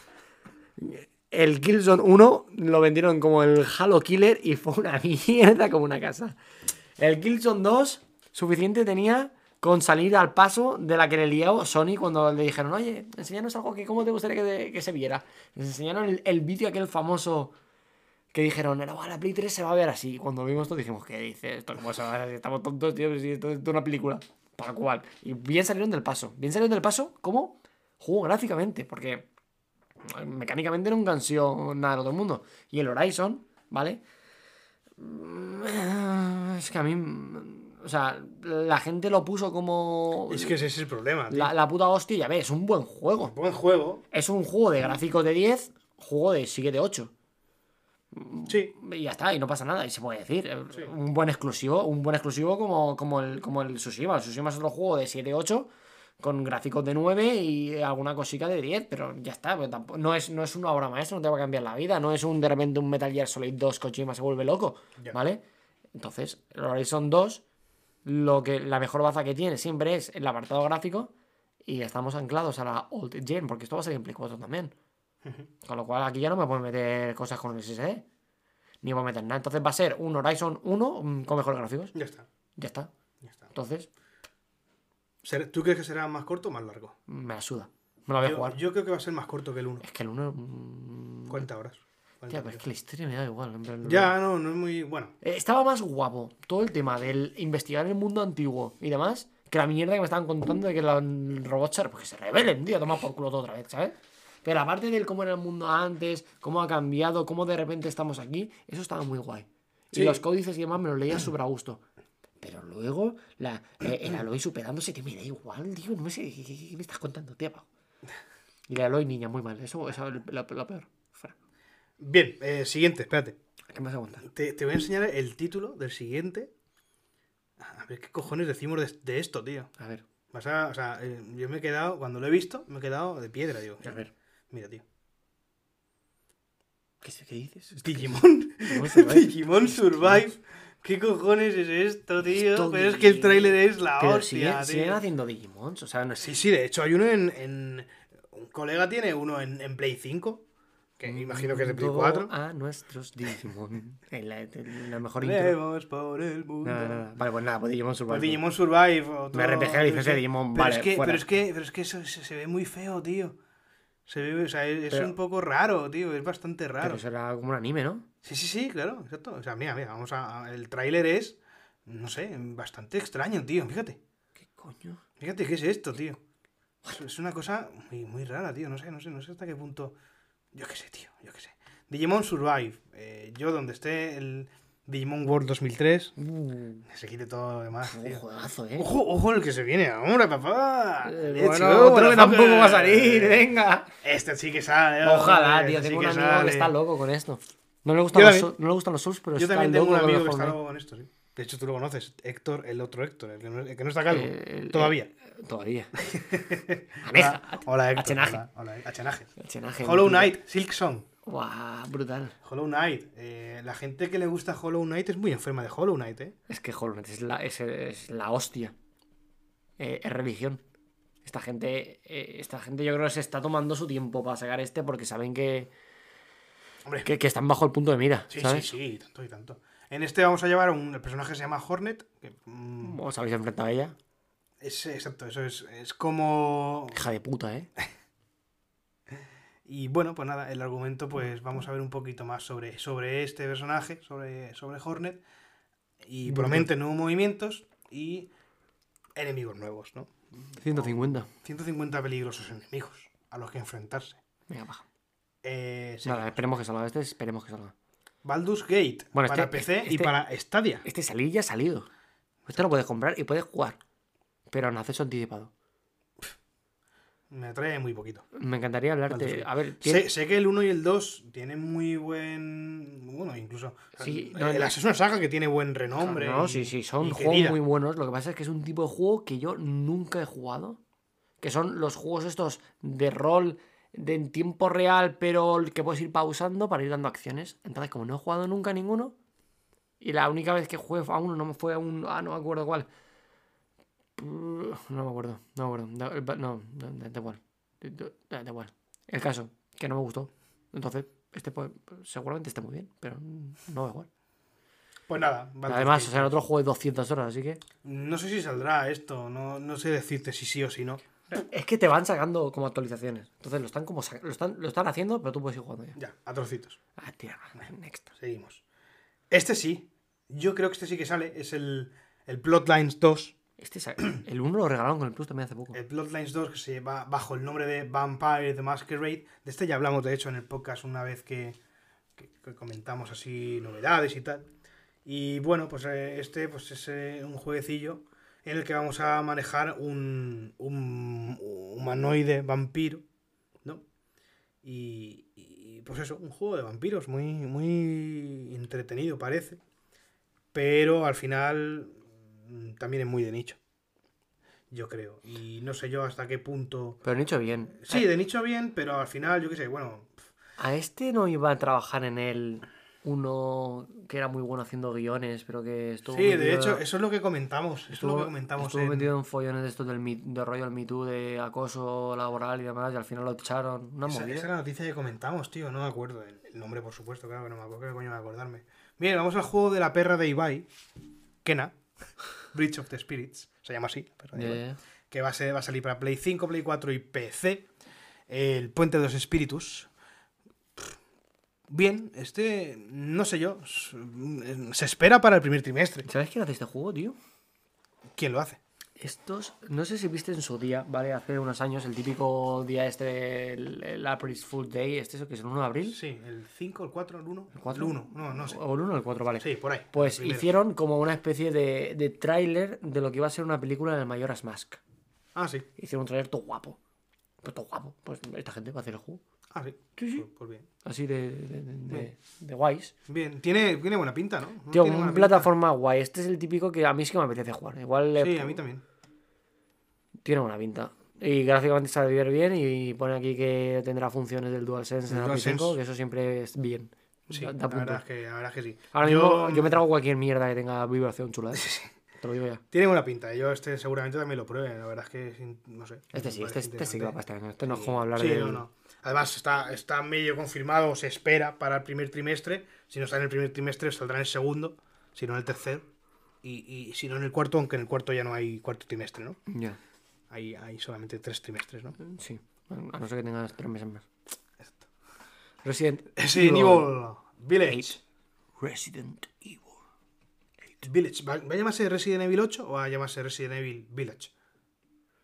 El Killzone 1 lo vendieron como el Halo Killer y fue una mierda como una casa. El Killzone 2 suficiente tenía con salir al paso de la que le lió Sony cuando le dijeron, oye, enséñanos algo que cómo te gustaría que, se viera. Les enseñaron el, vídeo aquel famoso que dijeron, no, la Play 3 se va a ver así. Cuando vimos esto dijimos, ¿qué dices? ¿Esto cómo se va a ver? Estamos tontos, tío, si esto es una película. Para cual. Y bien salieron del paso. Bien salieron del paso, ¿cómo? Juego gráficamente, porque mecánicamente nunca han sido nada del otro mundo. Y el Horizon, ¿vale? Mm, Es que a mí. O sea, la gente lo puso como. Es que ese es el problema, tío. La, la puta hostia, ya ves, es un buen juego. Buen juego. Es un juego de gráficos de 10, juego de 7 de 8. Sí. Y ya está, y no pasa nada, y se puede decir. Un buen exclusivo, un buen exclusivo como, como, el, como el Tsushima. El Tsushima es otro juego de 7-8, con gráficos de 9 y alguna cosica de 10, pero ya está. pero tampoco- no, es, no es una obra maestra, no te va a cambiar la vida. No es un de repente un Metal Gear Solid 2 Kojima se vuelve loco. ¿vale? Entonces, el Horizon 2, lo que, la mejor baza que tiene siempre es el apartado gráfico y estamos anclados a la Old Gen, porque esto va a salir en Play 4 también. Con lo cual aquí ya no me pueden meter cosas con el SSD. Ni voy a meter nada. Entonces va a ser un Horizon 1 mm, con mejores gráficos. Ya está. Ya está. Ya está. Entonces, Ser- ¿Tú crees que será más corto o más largo? me la suda. Me lo voy a jugar. yo creo que va a ser más corto que el 1. Es que el 1. mm, 40 horas. 40 Tía, pero es que la historia me da igual. en plan, Ya, no, no es muy. Bueno. Eh, Estaba más guapo todo el tema del investigar el mundo antiguo y demás que la mierda que me estaban contando de que los robots se, pues que se rebelen, tío, toma por culo todo otra vez, ¿sabes? Pero aparte del cómo era el mundo antes, cómo ha cambiado, cómo de repente estamos aquí, eso estaba muy guay. Sí. Y los códices y demás me los leía súper a gusto. Pero luego, la, eh, el Aloy superándose, que me da igual, tío, no sé qué, me estás contando, tío. Y el Aloy niña, muy mal, eso, eso es lo, lo peor. Bien, eh, siguiente, espérate. ¿Qué me vas a contar? Te, te voy a enseñar el título del siguiente. A ver qué cojones decimos de, de esto, tío. A ver, Vas a- o sea, eh, yo me he quedado, cuando lo he visto, me he quedado de piedra, digo. a ver. Mira, tío. ¿Qué, qué dices? Digimon. Digimon Survive. Digimon Survive. ¿Qué cojones es esto, tío? Esto Pero es que el tráiler es la Pero hostia, siguen, tío. siguen haciendo Digimons, o sea, no Sí, sí, de hecho hay uno en... en- Un colega tiene uno en, en Play 5, que imagino que es de Play Mundo 4. A nuestros Digimon. En la, en la mejor intro. Vemos por el mundo. Nada, nada. Vale, pues nada, pues Digimon Survive. Pues Digimon Survive. Otro, Me RPG licencia de Digimon, pero vale, Es que, fuera. pero es que, pero es que eso se, se ve muy feo, tío. Se ve, o sea, es, Pero- un poco raro, tío. Es bastante raro. Pero será como un anime, ¿no? Sí, sí, sí, claro, exacto. O sea, mira, mira, vamos a. a- El tráiler es. No sé, bastante extraño, tío. Fíjate. ¿Qué coño? Fíjate qué es esto, tío. Es, es una cosa muy, muy rara, tío. No sé, no sé, no sé hasta qué punto. Yo qué sé, tío, yo qué sé. Digimon Survive. eh, yo donde esté el Digimon World 2003. Uh, se quite todo lo demás, un tío. juegazo, eh. Ojo, ojo el que se viene ahora, papá. Eh, Leche, bueno, otro que tampoco va a salir, venga. Este sí que sale. Ojalá, hombre, tío. este Tengo sí un amigo que está loco con esto. No le gustan, los, no le gustan los Souls, pero Yo está también tengo loco un amigo que está loco con esto, sí. De hecho, tú lo conoces, Héctor, el otro Héctor, el que no, el que no está calvo. Eh, Todavía. Todavía. Aneja. Hola, Héctor. Achenaje. Hola, Achenaje. Chenaje, Hollow. Knight, Silk Song. Guau, brutal. Hollow Knight. eh, la gente que le gusta Hollow Knight es muy enferma de Hollow Knight, ¿eh? Es que Hollow Knight es la, es, es la hostia. Eh, es religión. Esta gente, eh, esta gente yo creo que se está tomando su tiempo para sacar este porque saben que, Hombre, que, que están bajo el punto de mira, sí, ¿sabes? sí, sí, tanto y tanto. En este vamos a llevar a un el personaje que se llama Hornet. Que, mm, ¿Os habéis enfrentado a ella? Es, exacto, eso es, es como Hija de puta, ¿eh? Y bueno, pues nada, el argumento, pues vamos a ver un poquito más sobre, sobre este personaje, sobre, sobre Hornet. Y Brutal. promete nuevos movimientos y enemigos nuevos, ¿no? 150. 150 peligrosos enemigos a los que enfrentarse. Venga, baja. Eh, sí. Nada, esperemos que salga este, esperemos que salga. Baldur's Gate Bueno, para este- PC y este- para Stadia. Este salir ya ha salido. Este lo puedes comprar y puedes jugar. Pero en acceso anticipado. Me atrae muy poquito. Me encantaría hablarte. A ver, tiene- Sé, sé que el 1 y el 2 tienen muy buen. Bueno, incluso. Sí, eh, no, es una saga que tiene buen renombre. No, y- sí, sí, son juegos querida. muy buenos. Lo que pasa es que es un tipo de juego que yo nunca he jugado. Que son los juegos estos de rol de en tiempo real, pero que puedes ir pausando para ir dando acciones. Entonces, como no he jugado nunca ninguno, y la única vez que jugué a uno no me fue a un. Ah, no me acuerdo cuál. No me acuerdo, no me acuerdo. Da- ba- No, da, igual. Da, igual. El caso, que no me gustó. Entonces, este pues, seguramente esté muy bien, pero no da igual. Pues nada. Baldur's Además, o sea, el otro juego de 200 horas, así que. No sé si saldrá esto, no, no sé decirte si sí o si no. Es que te van sacando como actualizaciones. Entonces lo están como lo están, lo están haciendo, pero tú puedes ir jugando ya. Ya, a trocitos. Ah, tía, next. Seguimos. Este sí. Yo creo que este sí que sale. Es el, el Bloodlines 2. Este sa- el 1 lo regalaron con el Plus también hace poco. El Bloodlines 2 que se va bajo el nombre de Vampire the Masquerade. De este ya hablamos, de hecho, en el podcast una vez que, comentamos así novedades y tal. Y bueno, pues eh, este pues es eh, un jueguecillo en el que vamos a manejar un, un humanoide vampiro, ¿no? Y, y, pues eso, un juego de vampiros muy, muy entretenido parece. Pero al final también es muy de nicho. Yo creo. Y no sé yo hasta qué punto... Pero han hecho bien. Sí, de nicho bien, pero al final, yo qué sé, bueno... A este no iba a trabajar en él uno que era muy bueno haciendo guiones, pero que estuvo. Sí, de hecho, eso es lo que comentamos. Eso es lo Estuvo, que comentamos. estuvo en- metido en follones de estos del, rollo del Me Too, de acoso laboral y demás, y al final lo echaron. Una Esa, movida. esa es la noticia que comentamos, tío. No me acuerdo. El, el nombre, por supuesto, claro que no me acuerdo. ¿Qué coño me acordarme? Bien, vamos al juego de la perra de Ibai. Kena. Bridge of the Spirits. Se llama así. ya. que va a, ser, va a salir para Play 5, Play 4 y PC. El Puente de los Espíritus. Bien, este, no sé yo, s- se espera para el primer trimestre. ¿Sabes quién hace este juego, tío? ¿Quién lo hace? Estos, no sé si viste en su día, ¿vale? Hace unos años, el típico día este, el, el April's Fool Day, este, eso que es el 1 de abril. Sí, el 5, el 4, el 1. ¿El 4? El 1, no, no sé. O el 1 o el 4, vale. Sí, por ahí. Pues hicieron como una especie de, de tráiler de lo que iba a ser una película del Mayoras Mask. Ah, sí. Hicieron un tráiler todo guapo. Pues todo guapo. Pues esta gente va a hacer el juego. Ah, sí. Sí, sí. Pues, pues bien. Así de, de, de, de- de guays. Bien, tiene, tiene buena pinta, ¿no? ¿No Tío, tiene una pinta? plataforma guay. Este es el típico que a mí sí que me apetece jugar. Igual le- Sí, a mí también. tiene buena pinta. Y gráficamente sabe ver bien y pone aquí que tendrá funciones del DualSense en Play 5, DualSense. que eso siempre es bien. Sí, Da- la, da verdad es que, la verdad es que sí. Ahora mismo yo me trago cualquier mierda que tenga vibración chula. ¿eh? Te lo digo ya. Tiene buena pinta. Yo este seguramente también lo pruebe. La verdad es que, no sé. Este sí, este, este sí que va este. Este no es como hablar Sí, de. no, no. Además, está, está medio confirmado, se espera para el primer trimestre. Si no está en el primer trimestre, saldrá en el segundo, si no en el tercero. Y, y si no en el cuarto, aunque en el cuarto ya no hay cuarto trimestre, ¿no? Ya, Hay, hay solamente tres trimestres, ¿no? sí. A no ser que tengas tres meses más. Exacto. Resident Resident Evil Village. Resident Evil. Village. ¿Va, va a llamarse Resident Evil 8 o va a llamarse Resident Evil Village?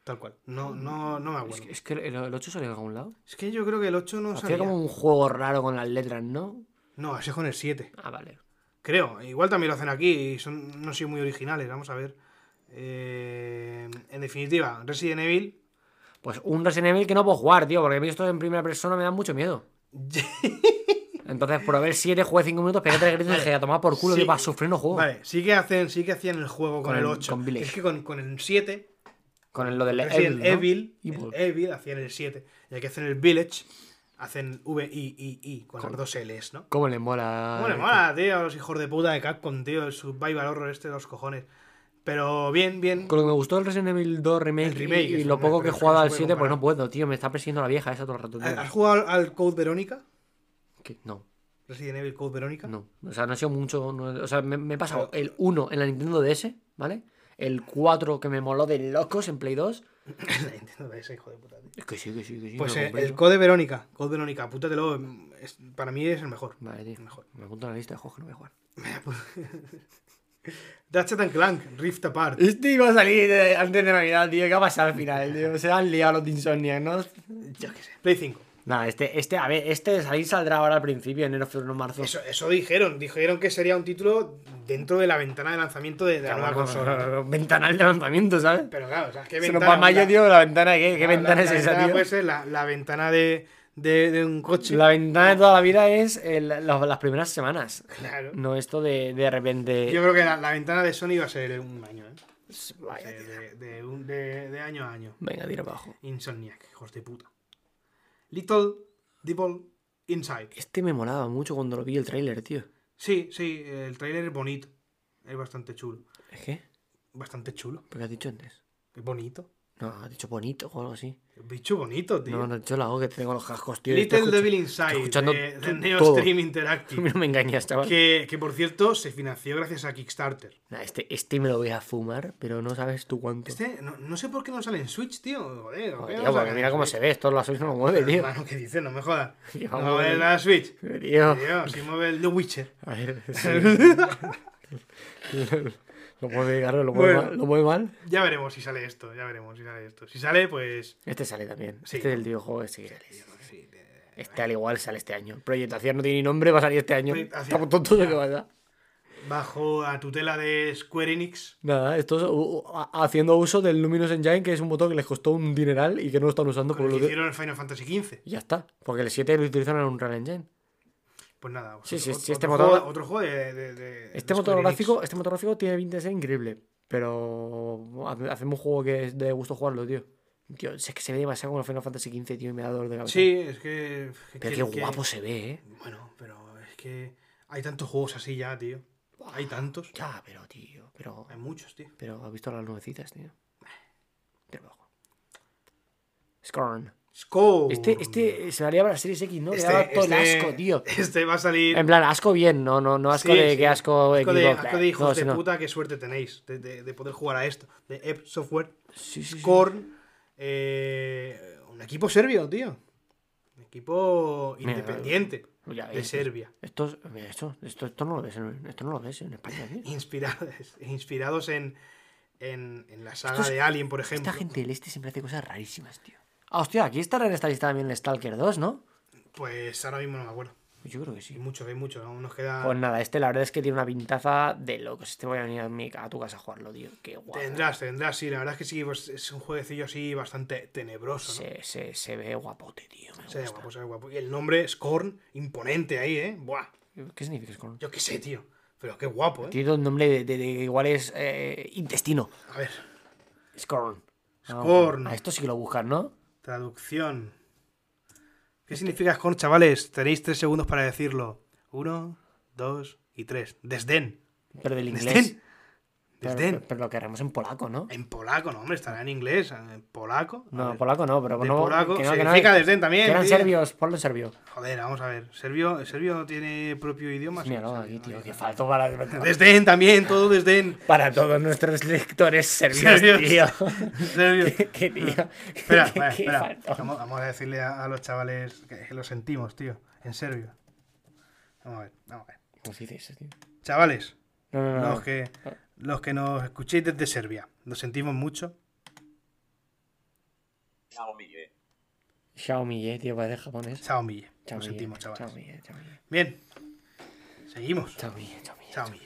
Tal cual. No, no, no me Es acuerdo. que, es que el, el 8 salió de algún lado. Es que yo creo que el 8 no Hacía salía. como un juego raro con las letras, ¿no? No, ese es con el 7. Ah, vale. Creo. Igual también lo hacen aquí y son, no son muy originales. Vamos a ver. Eh, en definitiva, Resident Evil. Pues un Resident Evil que no puedo jugar, tío, porque a mí esto en primera persona me da mucho miedo. Entonces, por haber 7, jugué 5 minutos, pegué 3 gritos y dije, a tomar por culo, Sí. que para sufrir no juego. Vale, sí que hacen, sí que hacían el juego con, Con el el- 8. con Village. es que con, con el 7, Con el- lo del Evil, Evil, ¿no? el Evil, hacían el 7. Y aquí hacen el Village, hacen V-I-I-I, con Con- las dos L's, ¿no? ¿Cómo le mola? ¿Cómo le mola, tío? Los hijos de puta de Capcom, tío. El survival horror este de los cojones. Pero bien, bien. Con lo que me gustó el Resident Evil 2 remake, El remake, y, y lo poco que he que jugado no al se puede 7, pues no puedo, tío. Me está persiguiendo la vieja esa todo el rato. tío. ¿Has jugado al Code Verónica? ¿Qué? No, Resident Evil Code Verónica. no. O sea, no ha sido mucho. no- o sea, me, me he pasado el 1 en la Nintendo DS, ¿vale? El 4 que me moló de locos en Play 2. La Nintendo DS, hijo de puta, tío. Es que sí, que sí, que sí. Pues eh, el. Code Verónica. Code Verónica, apúntatelo. es- para mí es el mejor. Vale, tío. El mejor. Me apunto en la lista de juegos que no voy a jugar. Ratchet and Clank, Rift Apart. Este iba a salir eh, antes de Navidad, tío. ¿Qué ha pasado al final, tío? Se han liado los de Insomniac, ¿no? Yo qué sé. Play 5. Nada, este, este, a ver, este de salir saldrá ahora al principio, enero, febrero, marzo. Eso, eso dijeron. Dijeron que sería un título dentro de la ventana de lanzamiento de, de la nueva consola. Ventanal de lanzamiento, ¿sabes? Pero claro, o sea, ¿qué ventana? va mayo, tío, la ventana, ¿qué, qué ventana la- es la esa, ventana tío? Puede ser la, la ventana de, de, de un coche. La ventana de toda la vida es el- la- las primeras semanas. Claro. No esto de, de repente. Yo creo que la, ventana de Sony va a ser un año, ¿eh? Vaya, de- de año a año. Venga, tira abajo. Insomniac, hijos de puta. Little Devil Inside. Este me molaba mucho cuando lo vi el tráiler, tío. Sí, sí, el tráiler es bonito. Es bastante chulo. ¿Es qué? Bastante chulo. ¿Por qué has dicho antes? Es bonito. No, has dicho bonito o algo así. Bicho bonito, tío. No, no, yo la hago que tengo los cascos, tío. Little escucha- Devil Inside escuchando de, de Neo todo. Stream A Interactive. mí no me engañas, chaval. Que, que por cierto se financió gracias a Kickstarter. Nah, este, este me lo voy a fumar, pero no sabes tú cuánto. Este, no, no sé por qué no sale en Switch, tío. Joder, ¿por Joder, tío, porque mira cómo Switch? se ve, esto la Switch no lo mueve, tío. Hermano, ¿qué dices? No me jodas. Tío, No mueve la Switch. Tío. Tío, si mueve el The Witcher. A ver, sí. Lo mueve, claro, lo mueve, Bueno. mal, lo mueve mal. Ya veremos si sale esto, ya veremos si sale esto. Si sale, pues. Este sale también. Sí. Este del videojuego sí que sale. sí, de- Este al igual sale este año. Proyectación no tiene ni nombre, va a salir este año. Estamos tontos de que vaya. Bajo la tutela de Square Enix. Nada, estos uh, uh, haciendo uso del Luminous Engine, que es un botón que les costó un dineral y que no lo están usando por el lo que hicieron el Final Fantasy XV. Y ya está. Porque el 7 lo utilizaron en un Real Engine. Pues nada. Sí, sí, otro, sí, este otro motor- juego, otro juego de. de- de- Este de motor gráfico, este motor gráfico tiene pinta de ser increíble. Pero hace- hacemos un juego que es de gusto jugarlo, tío. Tío, sé que se ve demasiado como Final Fantasy XV, tío, y me da dolor de cabeza. Sí, es que. Pero qué que- guapo se ve, eh. Bueno, pero es que. Hay tantos juegos así ya, tío. Hay tantos. Ya, pero, tío. Pero, Hay muchos, tío. pero has visto las nubecitas, tío. Tira abajo. Scorn. Score. Este, este se valía para la Series X, ¿no? Este- Le daba todo el este- asco, tío. Este va a salir. En plan, asco bien, no, no, no asco Sí, de sí. que asco, Asco de, Xbox, asco de hijos no, de sino- puta, qué suerte tenéis de, de- de poder jugar a esto. De Ep Software, Sí. Scorn, eh, un equipo serbio, tío. Un equipo Mira, independiente de Serbia. Esto, mira, esto, esto, esto no lo ves en, esto no lo ves en España, tío. Inspirados, inspirados en, en, en la saga Estos- de Alien, por ejemplo. Esta gente del este siempre hace cosas rarísimas, tío. Ah, hostia, aquí estará en esta lista también el Stalker 2, ¿no? Pues ahora mismo no me acuerdo. Yo creo que Hay sí. mucho, hay mucho. Aún nos queda. Pues nada, este la verdad es que tiene una pintaza de locos. Este voy a venir a, mi, a tu casa a jugarlo, tío. Qué guapo. Tendrás, tendrás, sí. La verdad es que sí, pues es un jueguecillo así bastante tenebroso, ¿no? Se, se, se ve guapote, tío. Me Se ve guapo, se ve guapo. Y el nombre Scorn, imponente ahí, ¿eh? Buah. ¿Qué significa Scorn? Yo qué sé, tío. Pero qué guapo, ¿eh? Tiene un nombre de, de- de- igual es eh, intestino. A ver, Scorn. Ah, Scorn. A esto sí que lo buscan, ¿no? Traducción. ¿Qué significa Scorn, chavales? Tenéis tres segundos para decirlo. Uno, dos y tres. Desdén. Pero del inglés. Desdén. Pero, pero lo querremos en polaco, ¿no? En polaco, no, hombre, estará en inglés. En polaco. No, ver. polaco no, pero no. polaco. que no, que no- significa desdén también. que eran tío. serbios, ponlo en serbio. Joder, vamos a ver. ¿Serbio, ¿El serbio no tiene propio idioma? Mira, no, aquí, no, tío, no, que no. faltó para, Desdén también, todo desdén. para todos nuestros lectores serbios, Serbios. tío. Serbio. que, que, tío. Espera, espera. Vamos, vamos a decirle a, a los chavales que, que lo sentimos, tío. En serbio. Vamos a ver, vamos a ver. ¿Cómo se dice eso, tío? Chavales, No, no, no. los que, los que nos escuchéis desde Serbia, lo sentimos mucho. Xiaomi, eh. Xiaomi, eh, tío, parece japonés. Xiaomi. Lo Xiaomi, sentimos, eh, chavales. Xiaomi, eh, Xiaomi. Bien. Seguimos. Xiaomi, eh, Xiaomi,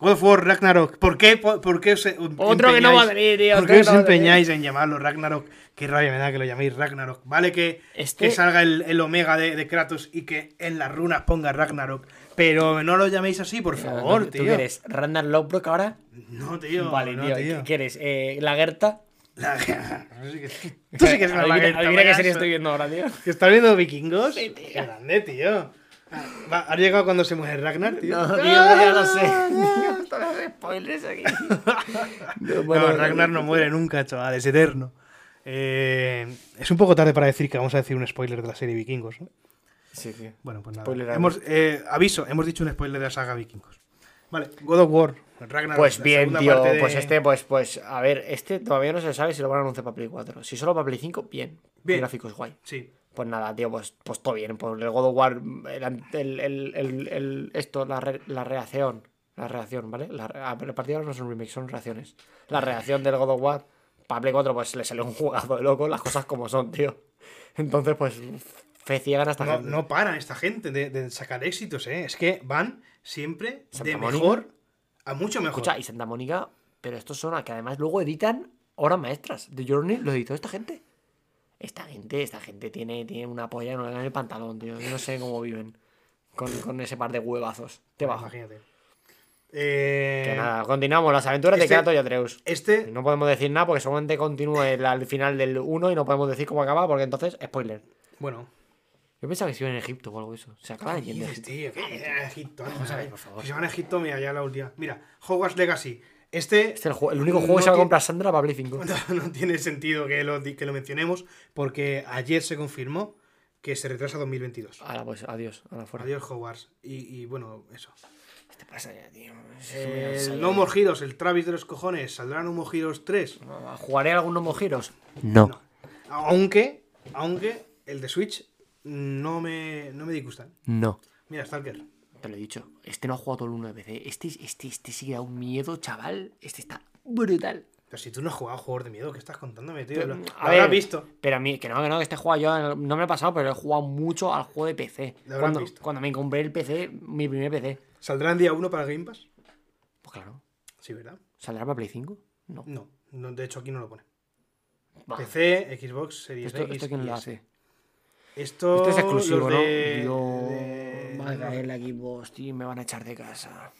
God of War Ragnarok. ¿Por qué, por, por qué os Otro que no va a venir, tío, ¿Por qué os no empeñáis en llamarlo Ragnarok? Qué rabia me da que lo llaméis Ragnarok. Vale que, Este- que salga el, el Omega de, de Kratos y que en las runas ponga Ragnarok. Pero no lo llaméis así, por favor, ¿Tú tío. qué eres? ¿Randall Lockbrook ahora? No, tío. vale, no, tío. tío. ¿Qué quieres? Eh, ¿La Gerta? La- Tú sí que, tú eres una adivina qué serie estoy viendo ahora, tío. ¿Que estás viendo vikingos? Sí, tío. Qué grande, tío. Ah, va, ¿Has llegado cuando se muere Ragnar, tío? No, tío, ya lo sé. Tío, todos los spoilers aquí. No, no, Ragnar no muere nunca, chaval, es eterno. Eh, es un poco tarde para decir que vamos a decir un spoiler de la serie Vikingos, ¿no? Sí, sí. Bueno, pues nada. Spoiler Hemos, eh, aviso, hemos dicho un spoiler de la saga Vikingos. Vale, God of War, Ragnar. Pues bien, tío. de- Pues este, pues, pues, a ver, este todavía no se sabe si lo van a anunciar para Play 4. Si solo para Play 5, bien. Bien. Gráficos guay. Sí. Pues nada, tío, pues, pues todo bien. Pues el God of War, el, el, el, esto, la, re- la reacción. La reacción, ¿vale? La, a partir de ahora no son remakes, son reacciones. La reacción del God of War, para Play 4, pues le salió un jugazo de loco, las cosas como son, tío. Entonces, pues, fe ciega hasta No, no paran esta gente de, de sacar éxitos, ¿eh? Es que van siempre Santa de mejor a mucho mejor. Escucha, y Santa Mónica, pero estos son a que además luego editan obras maestras. The Journey lo editó esta gente. Esta gente, esta gente tiene, tiene una polla en el pantalón, tío. Yo no sé cómo viven con, con ese par de huevazos. Te bajo. Imagínate. Eh, Que nada, continuamos. Las aventuras este- de Kratos y Atreus. Este, No podemos decir nada porque solamente continúe el- al final del 1 y no podemos decir cómo acaba porque entonces, spoiler. bueno. Yo pensaba que se iba en Egipto o algo de eso. Se acaba de ¿Qué yendo a dices, Egipto. tío? ¿Qué dices? a Egipto? Vamos a ver, por favor. Si se van a Egipto, mira, ya la última. Mira, Hogwarts Legacy. Este, Este es el, el único no juego que se va a tiene- comprar Sandra para Play 5. No, no tiene sentido que lo, di- que lo mencionemos porque ayer se confirmó que se retrasa 2022. Ahora pues, adiós. Ahora fuera. Adiós Hogwarts. Y, y bueno, eso. ¿Qué te pasa ya, tío? Es El. No More Heroes, el Travis de los cojones, ¿saldrá No More Heroes 3? ¿Jugaré mojiros? No. No. Aunque, aunque el de Switch no me, no me disgustan. No. Mira, Stalker. Te lo he dicho. Este no ha jugado todo el 1 de PC. Este, este, este sí que da un miedo, chaval. Este está brutal. Pero si tú no has jugado juegos de miedo, ¿qué estás contándome, tío? Pero, Lo, a lo ver, visto. Pero a mí, que no, que no, que este juego yo no me ha pasado, pero he jugado mucho al juego de PC. Lo Cuando, visto. cuando me compré el PC, mi primer PC. ¿Saldrá en día 1 para Game Pass? Pues claro. Sí, ¿verdad? ¿Saldrá para Play 5? No. No, no, de hecho aquí no lo pone. Bah, PC, Xbox, Series ¿Esto, X. esto quién lo hace? Esto, Esto es exclusivo, los ¿no? de- va a caer la Xbox, tío, y me van a echar de casa.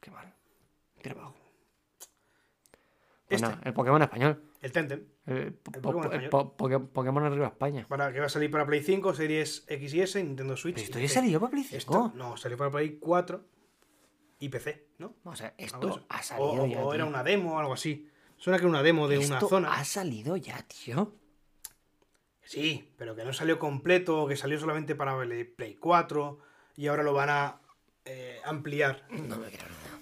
Qué mal. Tira abajo. Pues Este. nada, el Pokémon español. El Tenten. El, po- El po- Pokémon po- español. po- Poké- Pokémon arriba España. Para, que va a salir para Play 5, Series X y S, Nintendo Switch. Pero esto ya salió para Play 5. Esto- no, salió para Play 4 y PC, ¿no? O sea, esto ha salido o, ya. o era una demo o algo así. Suena que era una demo de una zona. ha salido ya, tío. Sí, pero que no salió completo, que salió solamente para Play Play 4 y ahora lo van a eh, ampliar. No me creo nada.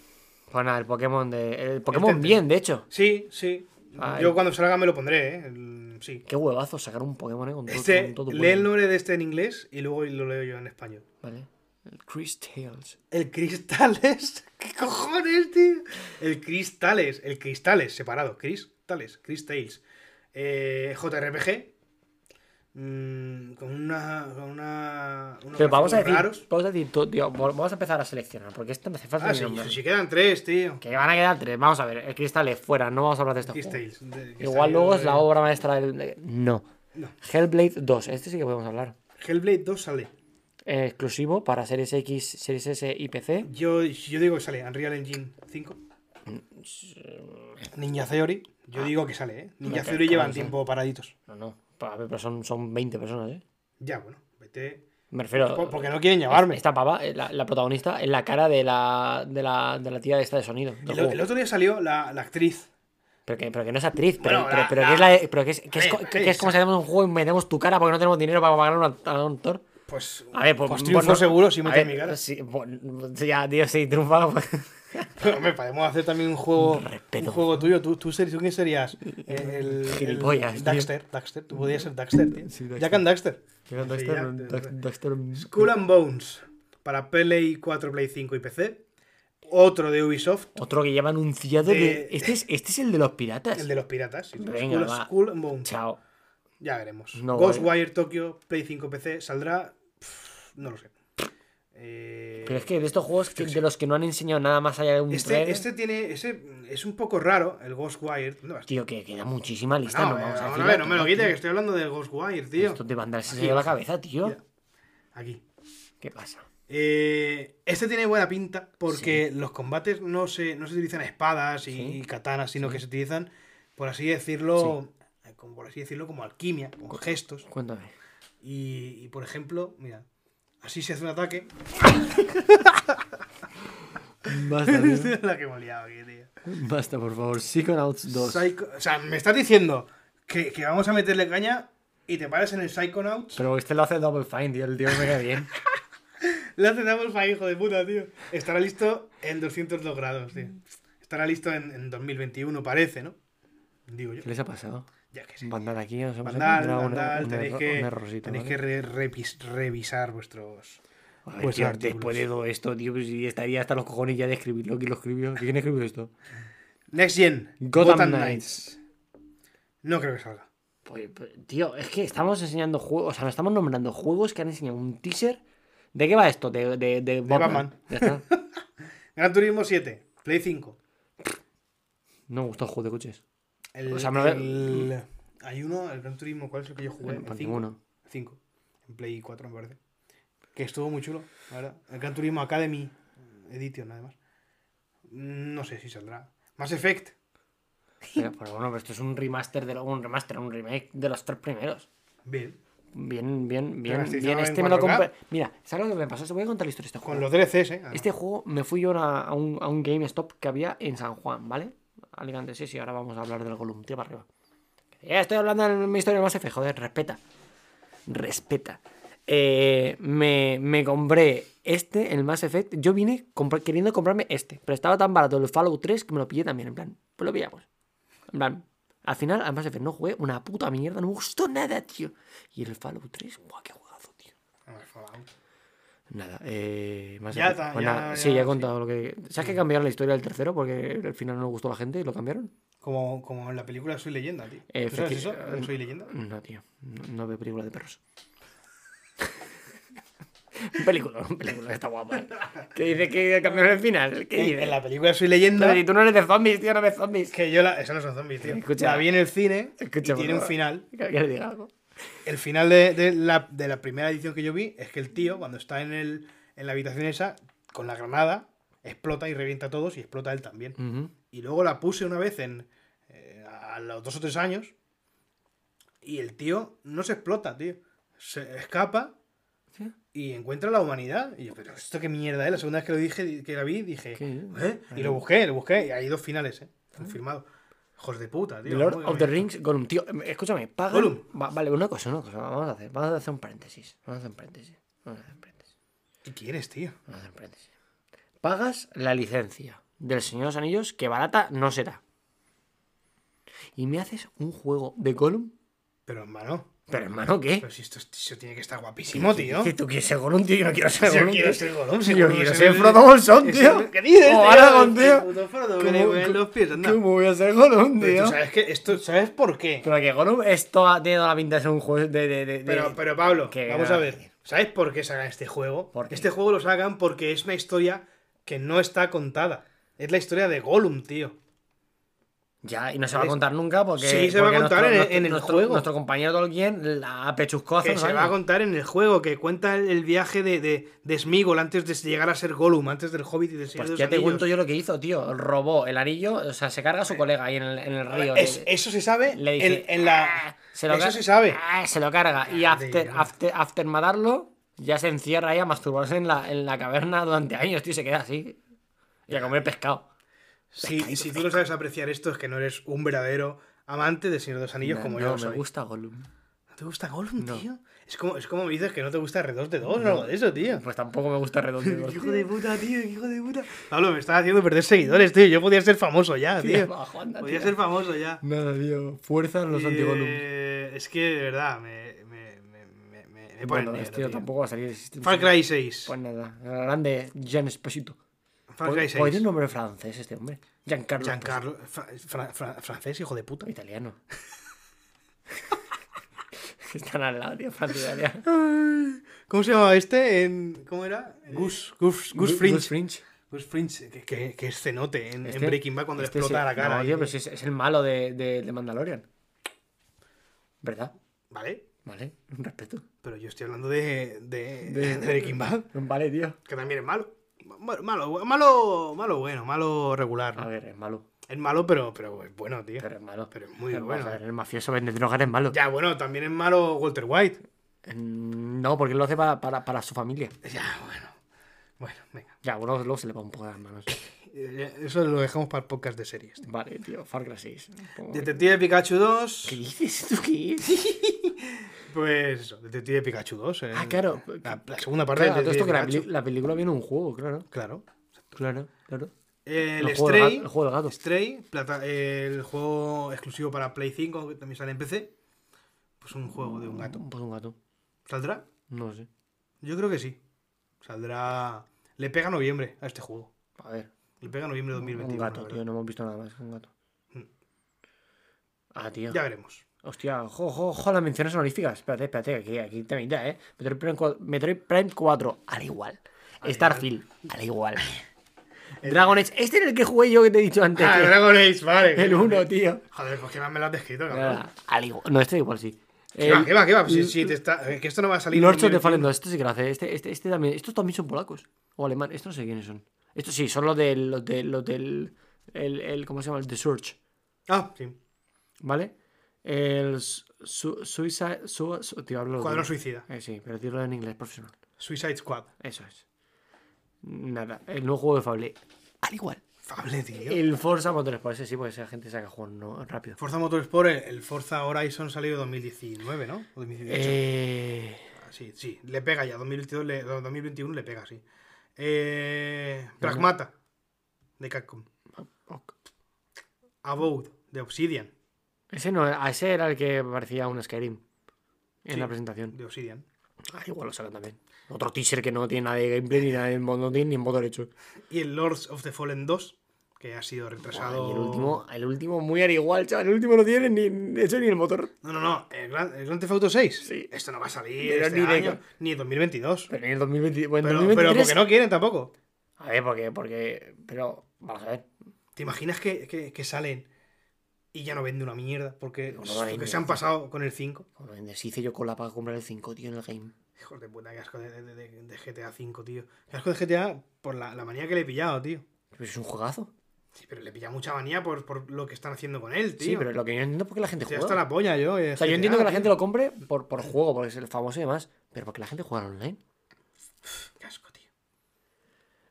Pues nada, el Pokémon de. El Pokémon bien, de hecho. Sí, sí. Ay. Yo cuando salga me lo pondré, ¿eh? El- sí. Qué huevazo sacar un Pokémon, eh, con todo, Este, con todo lee el nombre de este en inglés y luego lo leo yo en español. Vale. El Chris Tales. El Cristales. ¿Qué cojones, tío? El Cristales. El Cristales, separado. Cristales. Cristales. Eh, JRPG. Mm, con una. Con una. unos Pero vamos a decir. raros. Vamos a decir, todo, tío, vamos a empezar a seleccionar, porque esto me hace falta Ah, sí, si quedan tres, tío. Que van a quedar tres. Vamos a ver, el cristal es fuera, no vamos a hablar de que Igual luego es la obra maestra del. de- No. No. Hellblade 2, este sí que podemos hablar. Hellblade 2 sale. Eh, exclusivo para Series X, Series S y PC. Yo, yo digo que sale Unreal Engine 5. Ninja Theory. Yo digo que sale, ¿eh? Ninja Theory llevan tiempo paraditos. No, no. A ver, pero son, son 20 personas, ¿eh? Ya, bueno, vete. Me refiero. Por- Porque no quieren llamarme. Esta pava, eh, la, la protagonista, es la cara de la, de la, de la tía de esta de sonido. El, el otro día salió la, la actriz. Pero, que, pero que no es actriz, pero, Bueno, pero, pero que es, la, pero que es, que es, A que es como si hacemos un juego y metemos tu cara porque no tenemos dinero para pagar a un, a actor. Pues, A ver, pues, pues pues triunfo no- seguro si a metes mi cara. Sí, bueno, ya, tío, sí, triunfa. pues. Pero, hombre, podemos hacer también un juego, un juego tuyo. ¿Tú, tú, ser- tú quién serías? El, el- Gilipollas, el. Daxter. Daxter. Tú podrías ser Daxter, tío. Sí, Daxter. Jack and Daxter. Ya, Dex- de- Dexter- Skull and Bones. Para Play 4, Play 5 y PC. Otro de Ubisoft. Otro que lleva anunciado de... De- Este, es, este es el de los piratas. El de los piratas. sí. Venga, Skull, and Bones. Chao. Ya veremos. No, Ghostwire Tokyo, Play 5 PC, ¿saldrá? Pff, no lo sé. Eh, Pero es que de estos juegos que- de los que no han enseñado nada más allá de un Este, trailer, este tiene. Ese es un poco raro, el Ghostwire. No, Tío, que queda muchísima lista. no, No, eh, vamos a decir a ver, no me lo tío. quite, que estoy hablando del Ghostwire, tío. Esto de Vandal se Aquí, dio la cabeza, tío. Mira, Aquí. ¿Qué pasa? Eh, este tiene buena pinta porque los combates no se, no se utilizan espadas y, Sí. y katanas, sino que se utilizan, por así decirlo, como por así decirlo, como alquimia, con gestos. Cuéntame. Y, y, por ejemplo, mira, así se hace un ataque. Basta, tío. la que me he liado aquí, tío. Basta, por favor. Psychonauts 2. Psycho- o sea, me estás diciendo que, que vamos a meterle caña y te paras en el Psychonauts. Pero este lo hace Double Fine, tío. El tío me cae bien. Le hacemos fa hijo de puta, tío. Estará listo en 202 grados, tío. Estará listo en, en 2021, parece, ¿no? Digo yo. ¿Qué les ha pasado? Ya que sí. Vandal aquí os hemos una- Vandal, un tenéis que, un errorcito, tenéis ¿vale? que re- revis- revisar vuestros. Ver, Pues tío, después de todo esto, tío, pues estaría hasta los cojones ya de escribirlo. ¿Quién lo escribió? ¿Quién escribió esto? Next Gen. Gotham Knights. No creo que salga. Pues, pues, tío, es que estamos enseñando juegos, o sea, nos estamos nombrando juegos que han enseñado un teaser. ¿De qué va esto? De, de, de, Batman. Ya está. Gran Turismo 7, Play 5. No me gustó el juego de coches. El, O sea, me lo- el- Hay uno, el Gran Turismo, ¿cuál es el que yo jugué? Eh, pues cinco. ninguno. 5. En Play 4, me parece. Que estuvo muy chulo, la verdad. El Gran Turismo Academy Edition, además. Mm, No sé si saldrá. Mass Effect. Pero, pero bueno, pero esto es un remaster, de lo- un remaster, un remake de los tres primeros. Bien. Bien, bien, bien, bien. en Este me lo 4K. compré. Mira, ¿sabes lo que me pasó? Te voy a contar la historia de este Con juego. los DLCs, ¿eh? Este juego me fui yo a, a un, a un GameStop que había en San Juan, ¿vale? Alicante, sí, sí, ahora vamos a hablar del Gollum, tío para arriba. Ya estoy hablando de mi historia Mass Effect, joder, respeta. Respeta. Eh, me, me compré este, el Mass Effect. Yo vine queriendo comprarme este, pero estaba tan barato el Fallout 3 que me lo pillé también, en plan, pues lo pillamos. En plan, al final al Mass Effect no jugué una puta mierda, no me gustó nada, tío. Y el Fallout 3, guau, qué juegazo, tío. Ver, Fallout. Nada, eh, más Ya está, pues ya- nada, ya, sí, ya he sí. contado lo que. ¿Sabes que cambiaron la historia del tercero? Porque al final no le gustó a la gente y lo cambiaron. Como, como en la película Soy Leyenda, tío. ¿Tú sabes eso? ¿En Soy Leyenda? No, tío. No, no veo películas de perros. un película, un película que está guapa. ¿eh? ¿Qué dice que cambiaron el final? ¿Qué En, dice? en la película Soy Leyenda. Pero si tú no eres de zombies, tío, no ves zombies. Que yo la. Eso no son zombies, tío. Escucha. la vi en el cine Escucha, y tiene un final. Que que le diga algo. El final de, de la, de la primera edición que yo vi es que el tío, cuando está en, el, en la habitación esa, con la granada, explota y revienta a todos y explota él también. Y luego la puse una vez en eh, a los dos o tres años y el tío no se explota, tío. Se escapa ¿Sí? y encuentra la humanidad. Y yo, pero esto qué mierda, ¿eh? La segunda vez que lo dije, que la vi, dije, ¿Qué? ¿eh? Y lo busqué, lo busqué y hay dos finales, ¿eh? Confirmado. Hijos de puta, tío. The Lord of the. Rings, Gollum, tío. em, Escúchame, pagan. Gollum. Va- vale, una cosa, una cosa. Vamos a hacer. Vamos a hacer un paréntesis. Vamos a hacer un paréntesis. Vamos a hacer un paréntesis. ¿Qué quieres, tío? Vamos a hacer un paréntesis. Pagas la licencia del Señor de los Anillos, que barata no será. Y me haces un juego de Gollum. Pero hermano, Pero hermano, ¿qué? pero si esto, esto tiene que estar guapísimo, tío. Que tú quieres ser Gollum, tío. Yo no quiero ser Yo Gollum. quiero tío. ser Gollum, Yo quiero se ser Frodo Bolsón, tío. ¿Qué dices, O tío? Aragorn, tío. El puto Frodo, que ¿Cómo- le huelen los pies, anda. ¿Cómo voy a ser Gollum, Pero tío? tú sabes que esto, ¿sabes por qué? Pero que Gollum esto tiene toda la pinta de ser un juego de... de, de- de- Pero, pero Pablo, que- vamos a ver. ¿Sabes por qué sacan este juego? Este juego lo sacan porque es una historia que no está contada. Es la historia de Gollum, tío. Ya, y no se va a contar nunca porque... Sí, se va a porque contar nuestro- en el- en el nuestro- juego. Nuestro compañero Tolkien la pechuscó hace Que se va a contar en el juego, que cuenta el, viaje de, de, de Sméagol antes de llegar a ser Gollum, antes del Hobbit y Pues de los ya te cuento yo lo que hizo, tío. Robó el anillo, o sea, se carga a su colega ahí en el, en el río. Es- Le- eso se sabe le dice, en, en la... "Ah", se lo eso se sabe. "Ah", se lo carga. Y after, after, after matarlo, ya se encierra ahí a masturbarse en la, en la caverna durante años, tío. y Se queda así. Y a comer pescado. Si, si tú no sabes apreciar esto, es que no eres un verdadero amante del Señor de los Anillos No, como no, yo me soy. gusta Gollum. ¿No te gusta Gollum, No. tío? Es como, es como me dices que no te gusta R2 de 2 o algo de eso, tío. Pues tampoco me gusta Redondo. Hijo de puta, tío, hijo de puta. Pablo, me estás haciendo perder seguidores, tío. Yo podía ser famoso ya, tío. Bajo, anda, Podía tío. ser famoso ya. Nada, tío. Fuerza en los anti-Gollum. Eh, es que, de verdad, me, me, me, me, Bueno, negro, este tío. tampoco va a salir. Far Cry 6. Pues nada. Grande Jean Esposito. Far Cry Pues tiene 6. un nombre francés este hombre. Giancarlo. Giancarlo. Fra- fra- fra- francés, hijo de puta. Italiano. Están al lado, tío, Francia Italia. ¿Cómo se llamaba este? En, ¿Cómo era? Gus, Gus, Gus Fringe. Gus Fringe. Gus Fringe, que, que, que es cenote en, en Este- Breaking Bad cuando este le explota sí- la cara. No, tío, pero es, es el malo de, de, de Mandalorian. ¿Verdad? Vale, Vale, un respeto. pero yo estoy hablando de, de, De- de Breaking Bad, Vale, tío. que también es malo. Malo, malo, malo bueno, malo regular. ¿no? A ver, es malo. Es malo, pero, pero es bueno, tío. Pero es malo. Pero es muy Pero, bueno. ver, el mafioso vende drogas es malo. Ya, bueno, también es malo Walter White. Mm, No, porque lo hace para, para, para su familia. Ya, bueno. Bueno, venga. Ya, bueno, luego se le va un poco de las manos. Eso lo dejamos para el podcast de series. tío. Vale, tío, Far Cry 6. Pongo- Detective Pikachu 2. ¿Qué dices? ¿Tú qué es? Pues eso, Detective Pikachu 2. eh. Ah, claro. La, la segunda parte Claro, de esto que la, la película viene en un juego, claro. Claro. Claro, claro. El, El juego Stray. gato- el juego del gato. Stray, plata- el juego exclusivo para Play 5, que también sale en PC. Pues un juego de un gato. Pues un gato. ¿Saldrá? No sé. Yo creo que sí. Saldrá. Le pega noviembre a este juego. A ver. Le pega noviembre de Un 2021. gato, la tío. No hemos visto nada más un gato. Mm. Ah, tío. Ya veremos. Hostia, ojo, ojo, ojo, las menciones honoríficas. Espérate, espérate, aquí, aquí te mitad, ¿eh? Metroid Prime, 4, Metroid Prime 4, al igual. Starfield, al igual. Dragon Age, este es el que jugué yo que te he dicho antes. Ah. Dragon Age, vale. el 1, tío. Joder, pues que más me lo has descrito, cabrón. Nada, al igual. No, este igual sí. ¿Qué va, qué va, qué va? Si, si te está... eh, Que esto no va a salir. Lords of the 2021. Fallen 2, este sí que lo hace. Este, este, este también. Estos también son polacos. O alemán. Estos no sé quiénes son. Estos sí, son los del. Los, de, los del el, el, ¿Cómo se llama? El The Surge. Ah, sí. ¿Vale? El su, Suicide. Su, su- tío, hablo Cuadrón tío. Suicida. Eh, sí, pero tiro en inglés profesional. Suicide Squad. Eso es. Nada. El nuevo juego de Fable. Al igual. Fable, tío. El Forza Motorsport. Ese sí, porque esa gente saca juegos no, rápido. Forza Motorsport, el, el Forza Horizon salió en 2019, ¿no? O 2018. Eh. Ah, Sí, sí, le pega ya. 2022 le- 2021 le pega, sí. Eh, Pragmata, de Capcom. Abode, de Obsidian. Ese no, a ese era el que parecía un Skyrim. En Sí. la presentación. De Obsidian. Ah, igual lo sacan también. Otro teaser que no tiene nada de gameplay ni nada de no tiene ni motor hecho. Y el Lords of the Fallen 2, que ha sido retrasado. Y el último, el último muy al igual, chaval. El último no tiene ni hecho ni el motor. No, no, no. El Gran, el Grand Theft Auto 6. Sí. Esto no va a salir este ni año, ni en 2022. Pero en el 2020. Bueno, en Pero, pero 2023. porque no quieren tampoco. A ver, porque, porque. Pero. Vamos a ver. ¿Te imaginas que, que- que salen y ya no venden una mierda? Porque, No, no porque venden, se han pasado con el 5. Como en si hice yo cola para comprar el 5, tío, en el game. Hijos de puta, qué asco de, de- de- de GTA 5, tío. Qué asco de GTA por la, la manía que le he pillado, tío. Pero es un juegazo. Sí, pero le pilla mucha manía por, por lo que están haciendo con él, tío. Sí, pero lo que yo no entiendo es por qué la gente juega. hasta la polla yo. O sea, yo entiendo que la gente lo compre por, por juego, porque es el famoso y demás. Pero porque la gente juega online.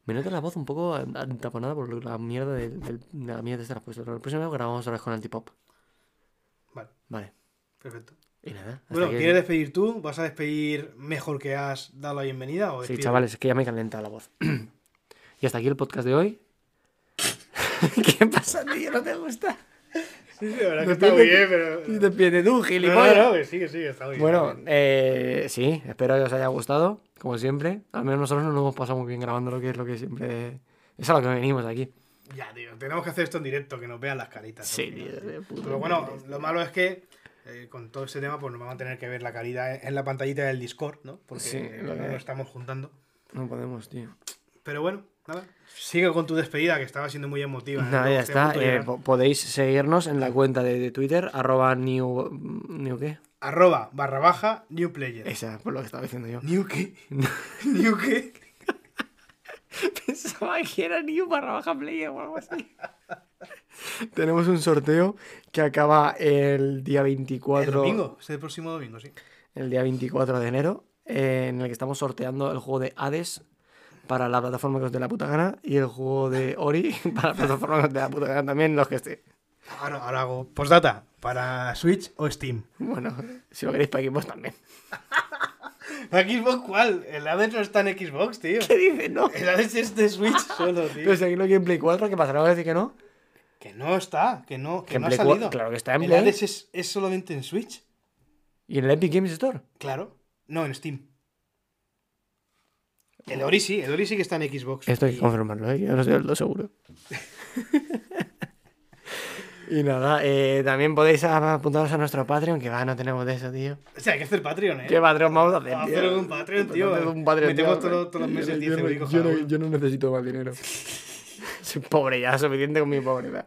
Me nota la voz un poco taponada por la mierda del, del- de la mierda de estar puesto. La próxima vez grabamos otra vez con Antipop. Vale, Vale. perfecto. Y nada. Bueno, ¿quieres despedir tú? ¿Vas a despedir mejor que has dado la bienvenida? O Sí, chavales, es que ya me calenta la voz. y hasta aquí el podcast de hoy. ¿Qué pasa, tío? ¿No te gusta? Sí, sí, la verdad que No está muy bien, pero. Pierdes tú, No, gilipollas. no, no, que sí, que sí, está muy bien. Bueno, eh, sí, espero que os haya gustado, como siempre. Al menos nosotros nos lo hemos pasado muy bien grabando lo que es lo que siempre... Es a lo que venimos aquí. Ya, tío, tenemos que hacer esto en directo, que nos vean las caritas. Sí, tío, de Pero bueno, lo malo es que eh, con todo este tema, pues nos vamos a tener que ver la calidad en la pantallita del Discord, ¿no? Porque Sí, eh, no lo estamos juntando. No podemos, tío. Pero bueno, nada. Sigue con tu despedida, que estaba siendo muy emotiva. ¿eh? Nada, ya está. Eh, podéis seguirnos en la cuenta de, de Twitter, arroba new... ¿New qué? Arroba barra baja New Player. Esa, por lo que estaba diciendo yo. ¿New qué? ¿New qué? Pensaba que era new barra baja player o algo así. Tenemos un sorteo que acaba el día 24... El domingo, es el próximo domingo, sí. el día 24 de enero, eh, en el que estamos sorteando el juego de Hades para la plataforma que os dé la puta gana y el juego de Ori para la plataforma que os dé la puta gana también, los que esté. Ahora, ahora hago postdata para Switch o Steam. Bueno, si lo queréis para equipos también. ¿Xbox cuál? El Hades no está en Xbox, tío. ¿Qué dices, no? El Hades es de Switch solo, tío. Pero si aquí no hay en Play 4, ¿qué pasará? ¿Vas a decir que no? Que no está, que no, que no ha salido. 4, claro que está en El Play. Hades es, es solamente en Switch. ¿Y en el Epic Games Store? Claro. No, en Steam. El Ori sí, el Ori sí que está en Xbox. Esto hay que confirmarlo, ¿eh? Yo no estoy todo seguro. Y nada, eh, también podéis apuntaros a nuestro Patreon, que va, no tenemos de eso, tío. O sea, hay que hacer Patreon, ¿eh? ¿Qué Patreon vamos a hacer, Vamos a tío? hacer un Patreon, tío. Vamos a hacer un Patreon, Metemos tío. todo- todos los meses Yo 10 no- euricos yo cada no-. Yo no necesito más dinero. Soy pobre ya, suficiente con mi pobreza.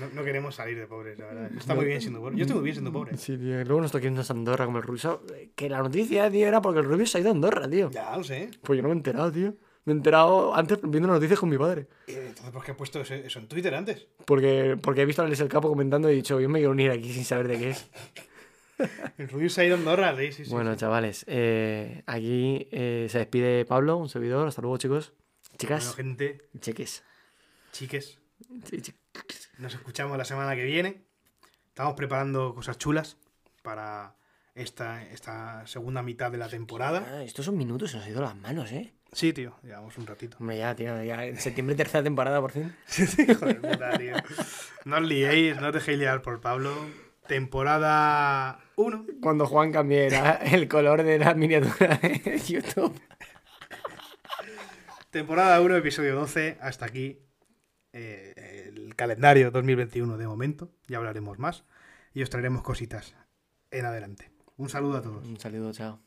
No, no queremos salir de pobres, la verdad. Está muy bien siendo pobre. Yo estoy muy bien siendo pobre. Sí, tío. Luego nos irnos a Andorra como el Rubio. Que la noticia, tío, era porque el Rubio se ha ido a Andorra, tío. Ya, lo sé. Pues yo no me he enterado, tío. Me he enterado antes viendo noticias con mi padre. Entonces, ¿por qué he puesto eso, en Twitter antes? Porque, porque he visto a Alex el Capo comentando y he dicho, yo me quiero unir aquí sin saber de qué es. El Rubio se ha ido a Andorra, sí, sí, sí. bueno, chavales, eh, aquí eh, se despide Pablo, un servidor. Hasta luego, chicos. Bueno, Chicas, gente, cheques. chiques, Sí, chi- nos escuchamos la semana que viene. Estamos preparando cosas chulas para esta, esta segunda mitad de la temporada. Ah, estos son minutos, se nos ha ido las manos, ¿eh? Sí, tío, llevamos un ratito. Hombre, ya, tío, ya en septiembre, tercera temporada, por fin. Hijo de puta, tío. No os liéis, no os dejéis liar por Pablo. Temporada 1. Cuando Juan cambie el color de la miniatura de YouTube. Temporada 1, episodio 12. Hasta aquí eh, calendario 2021 de momento. Ya hablaremos más. Y os traeremos cositas en adelante. Un saludo a todos. Un saludo, chao.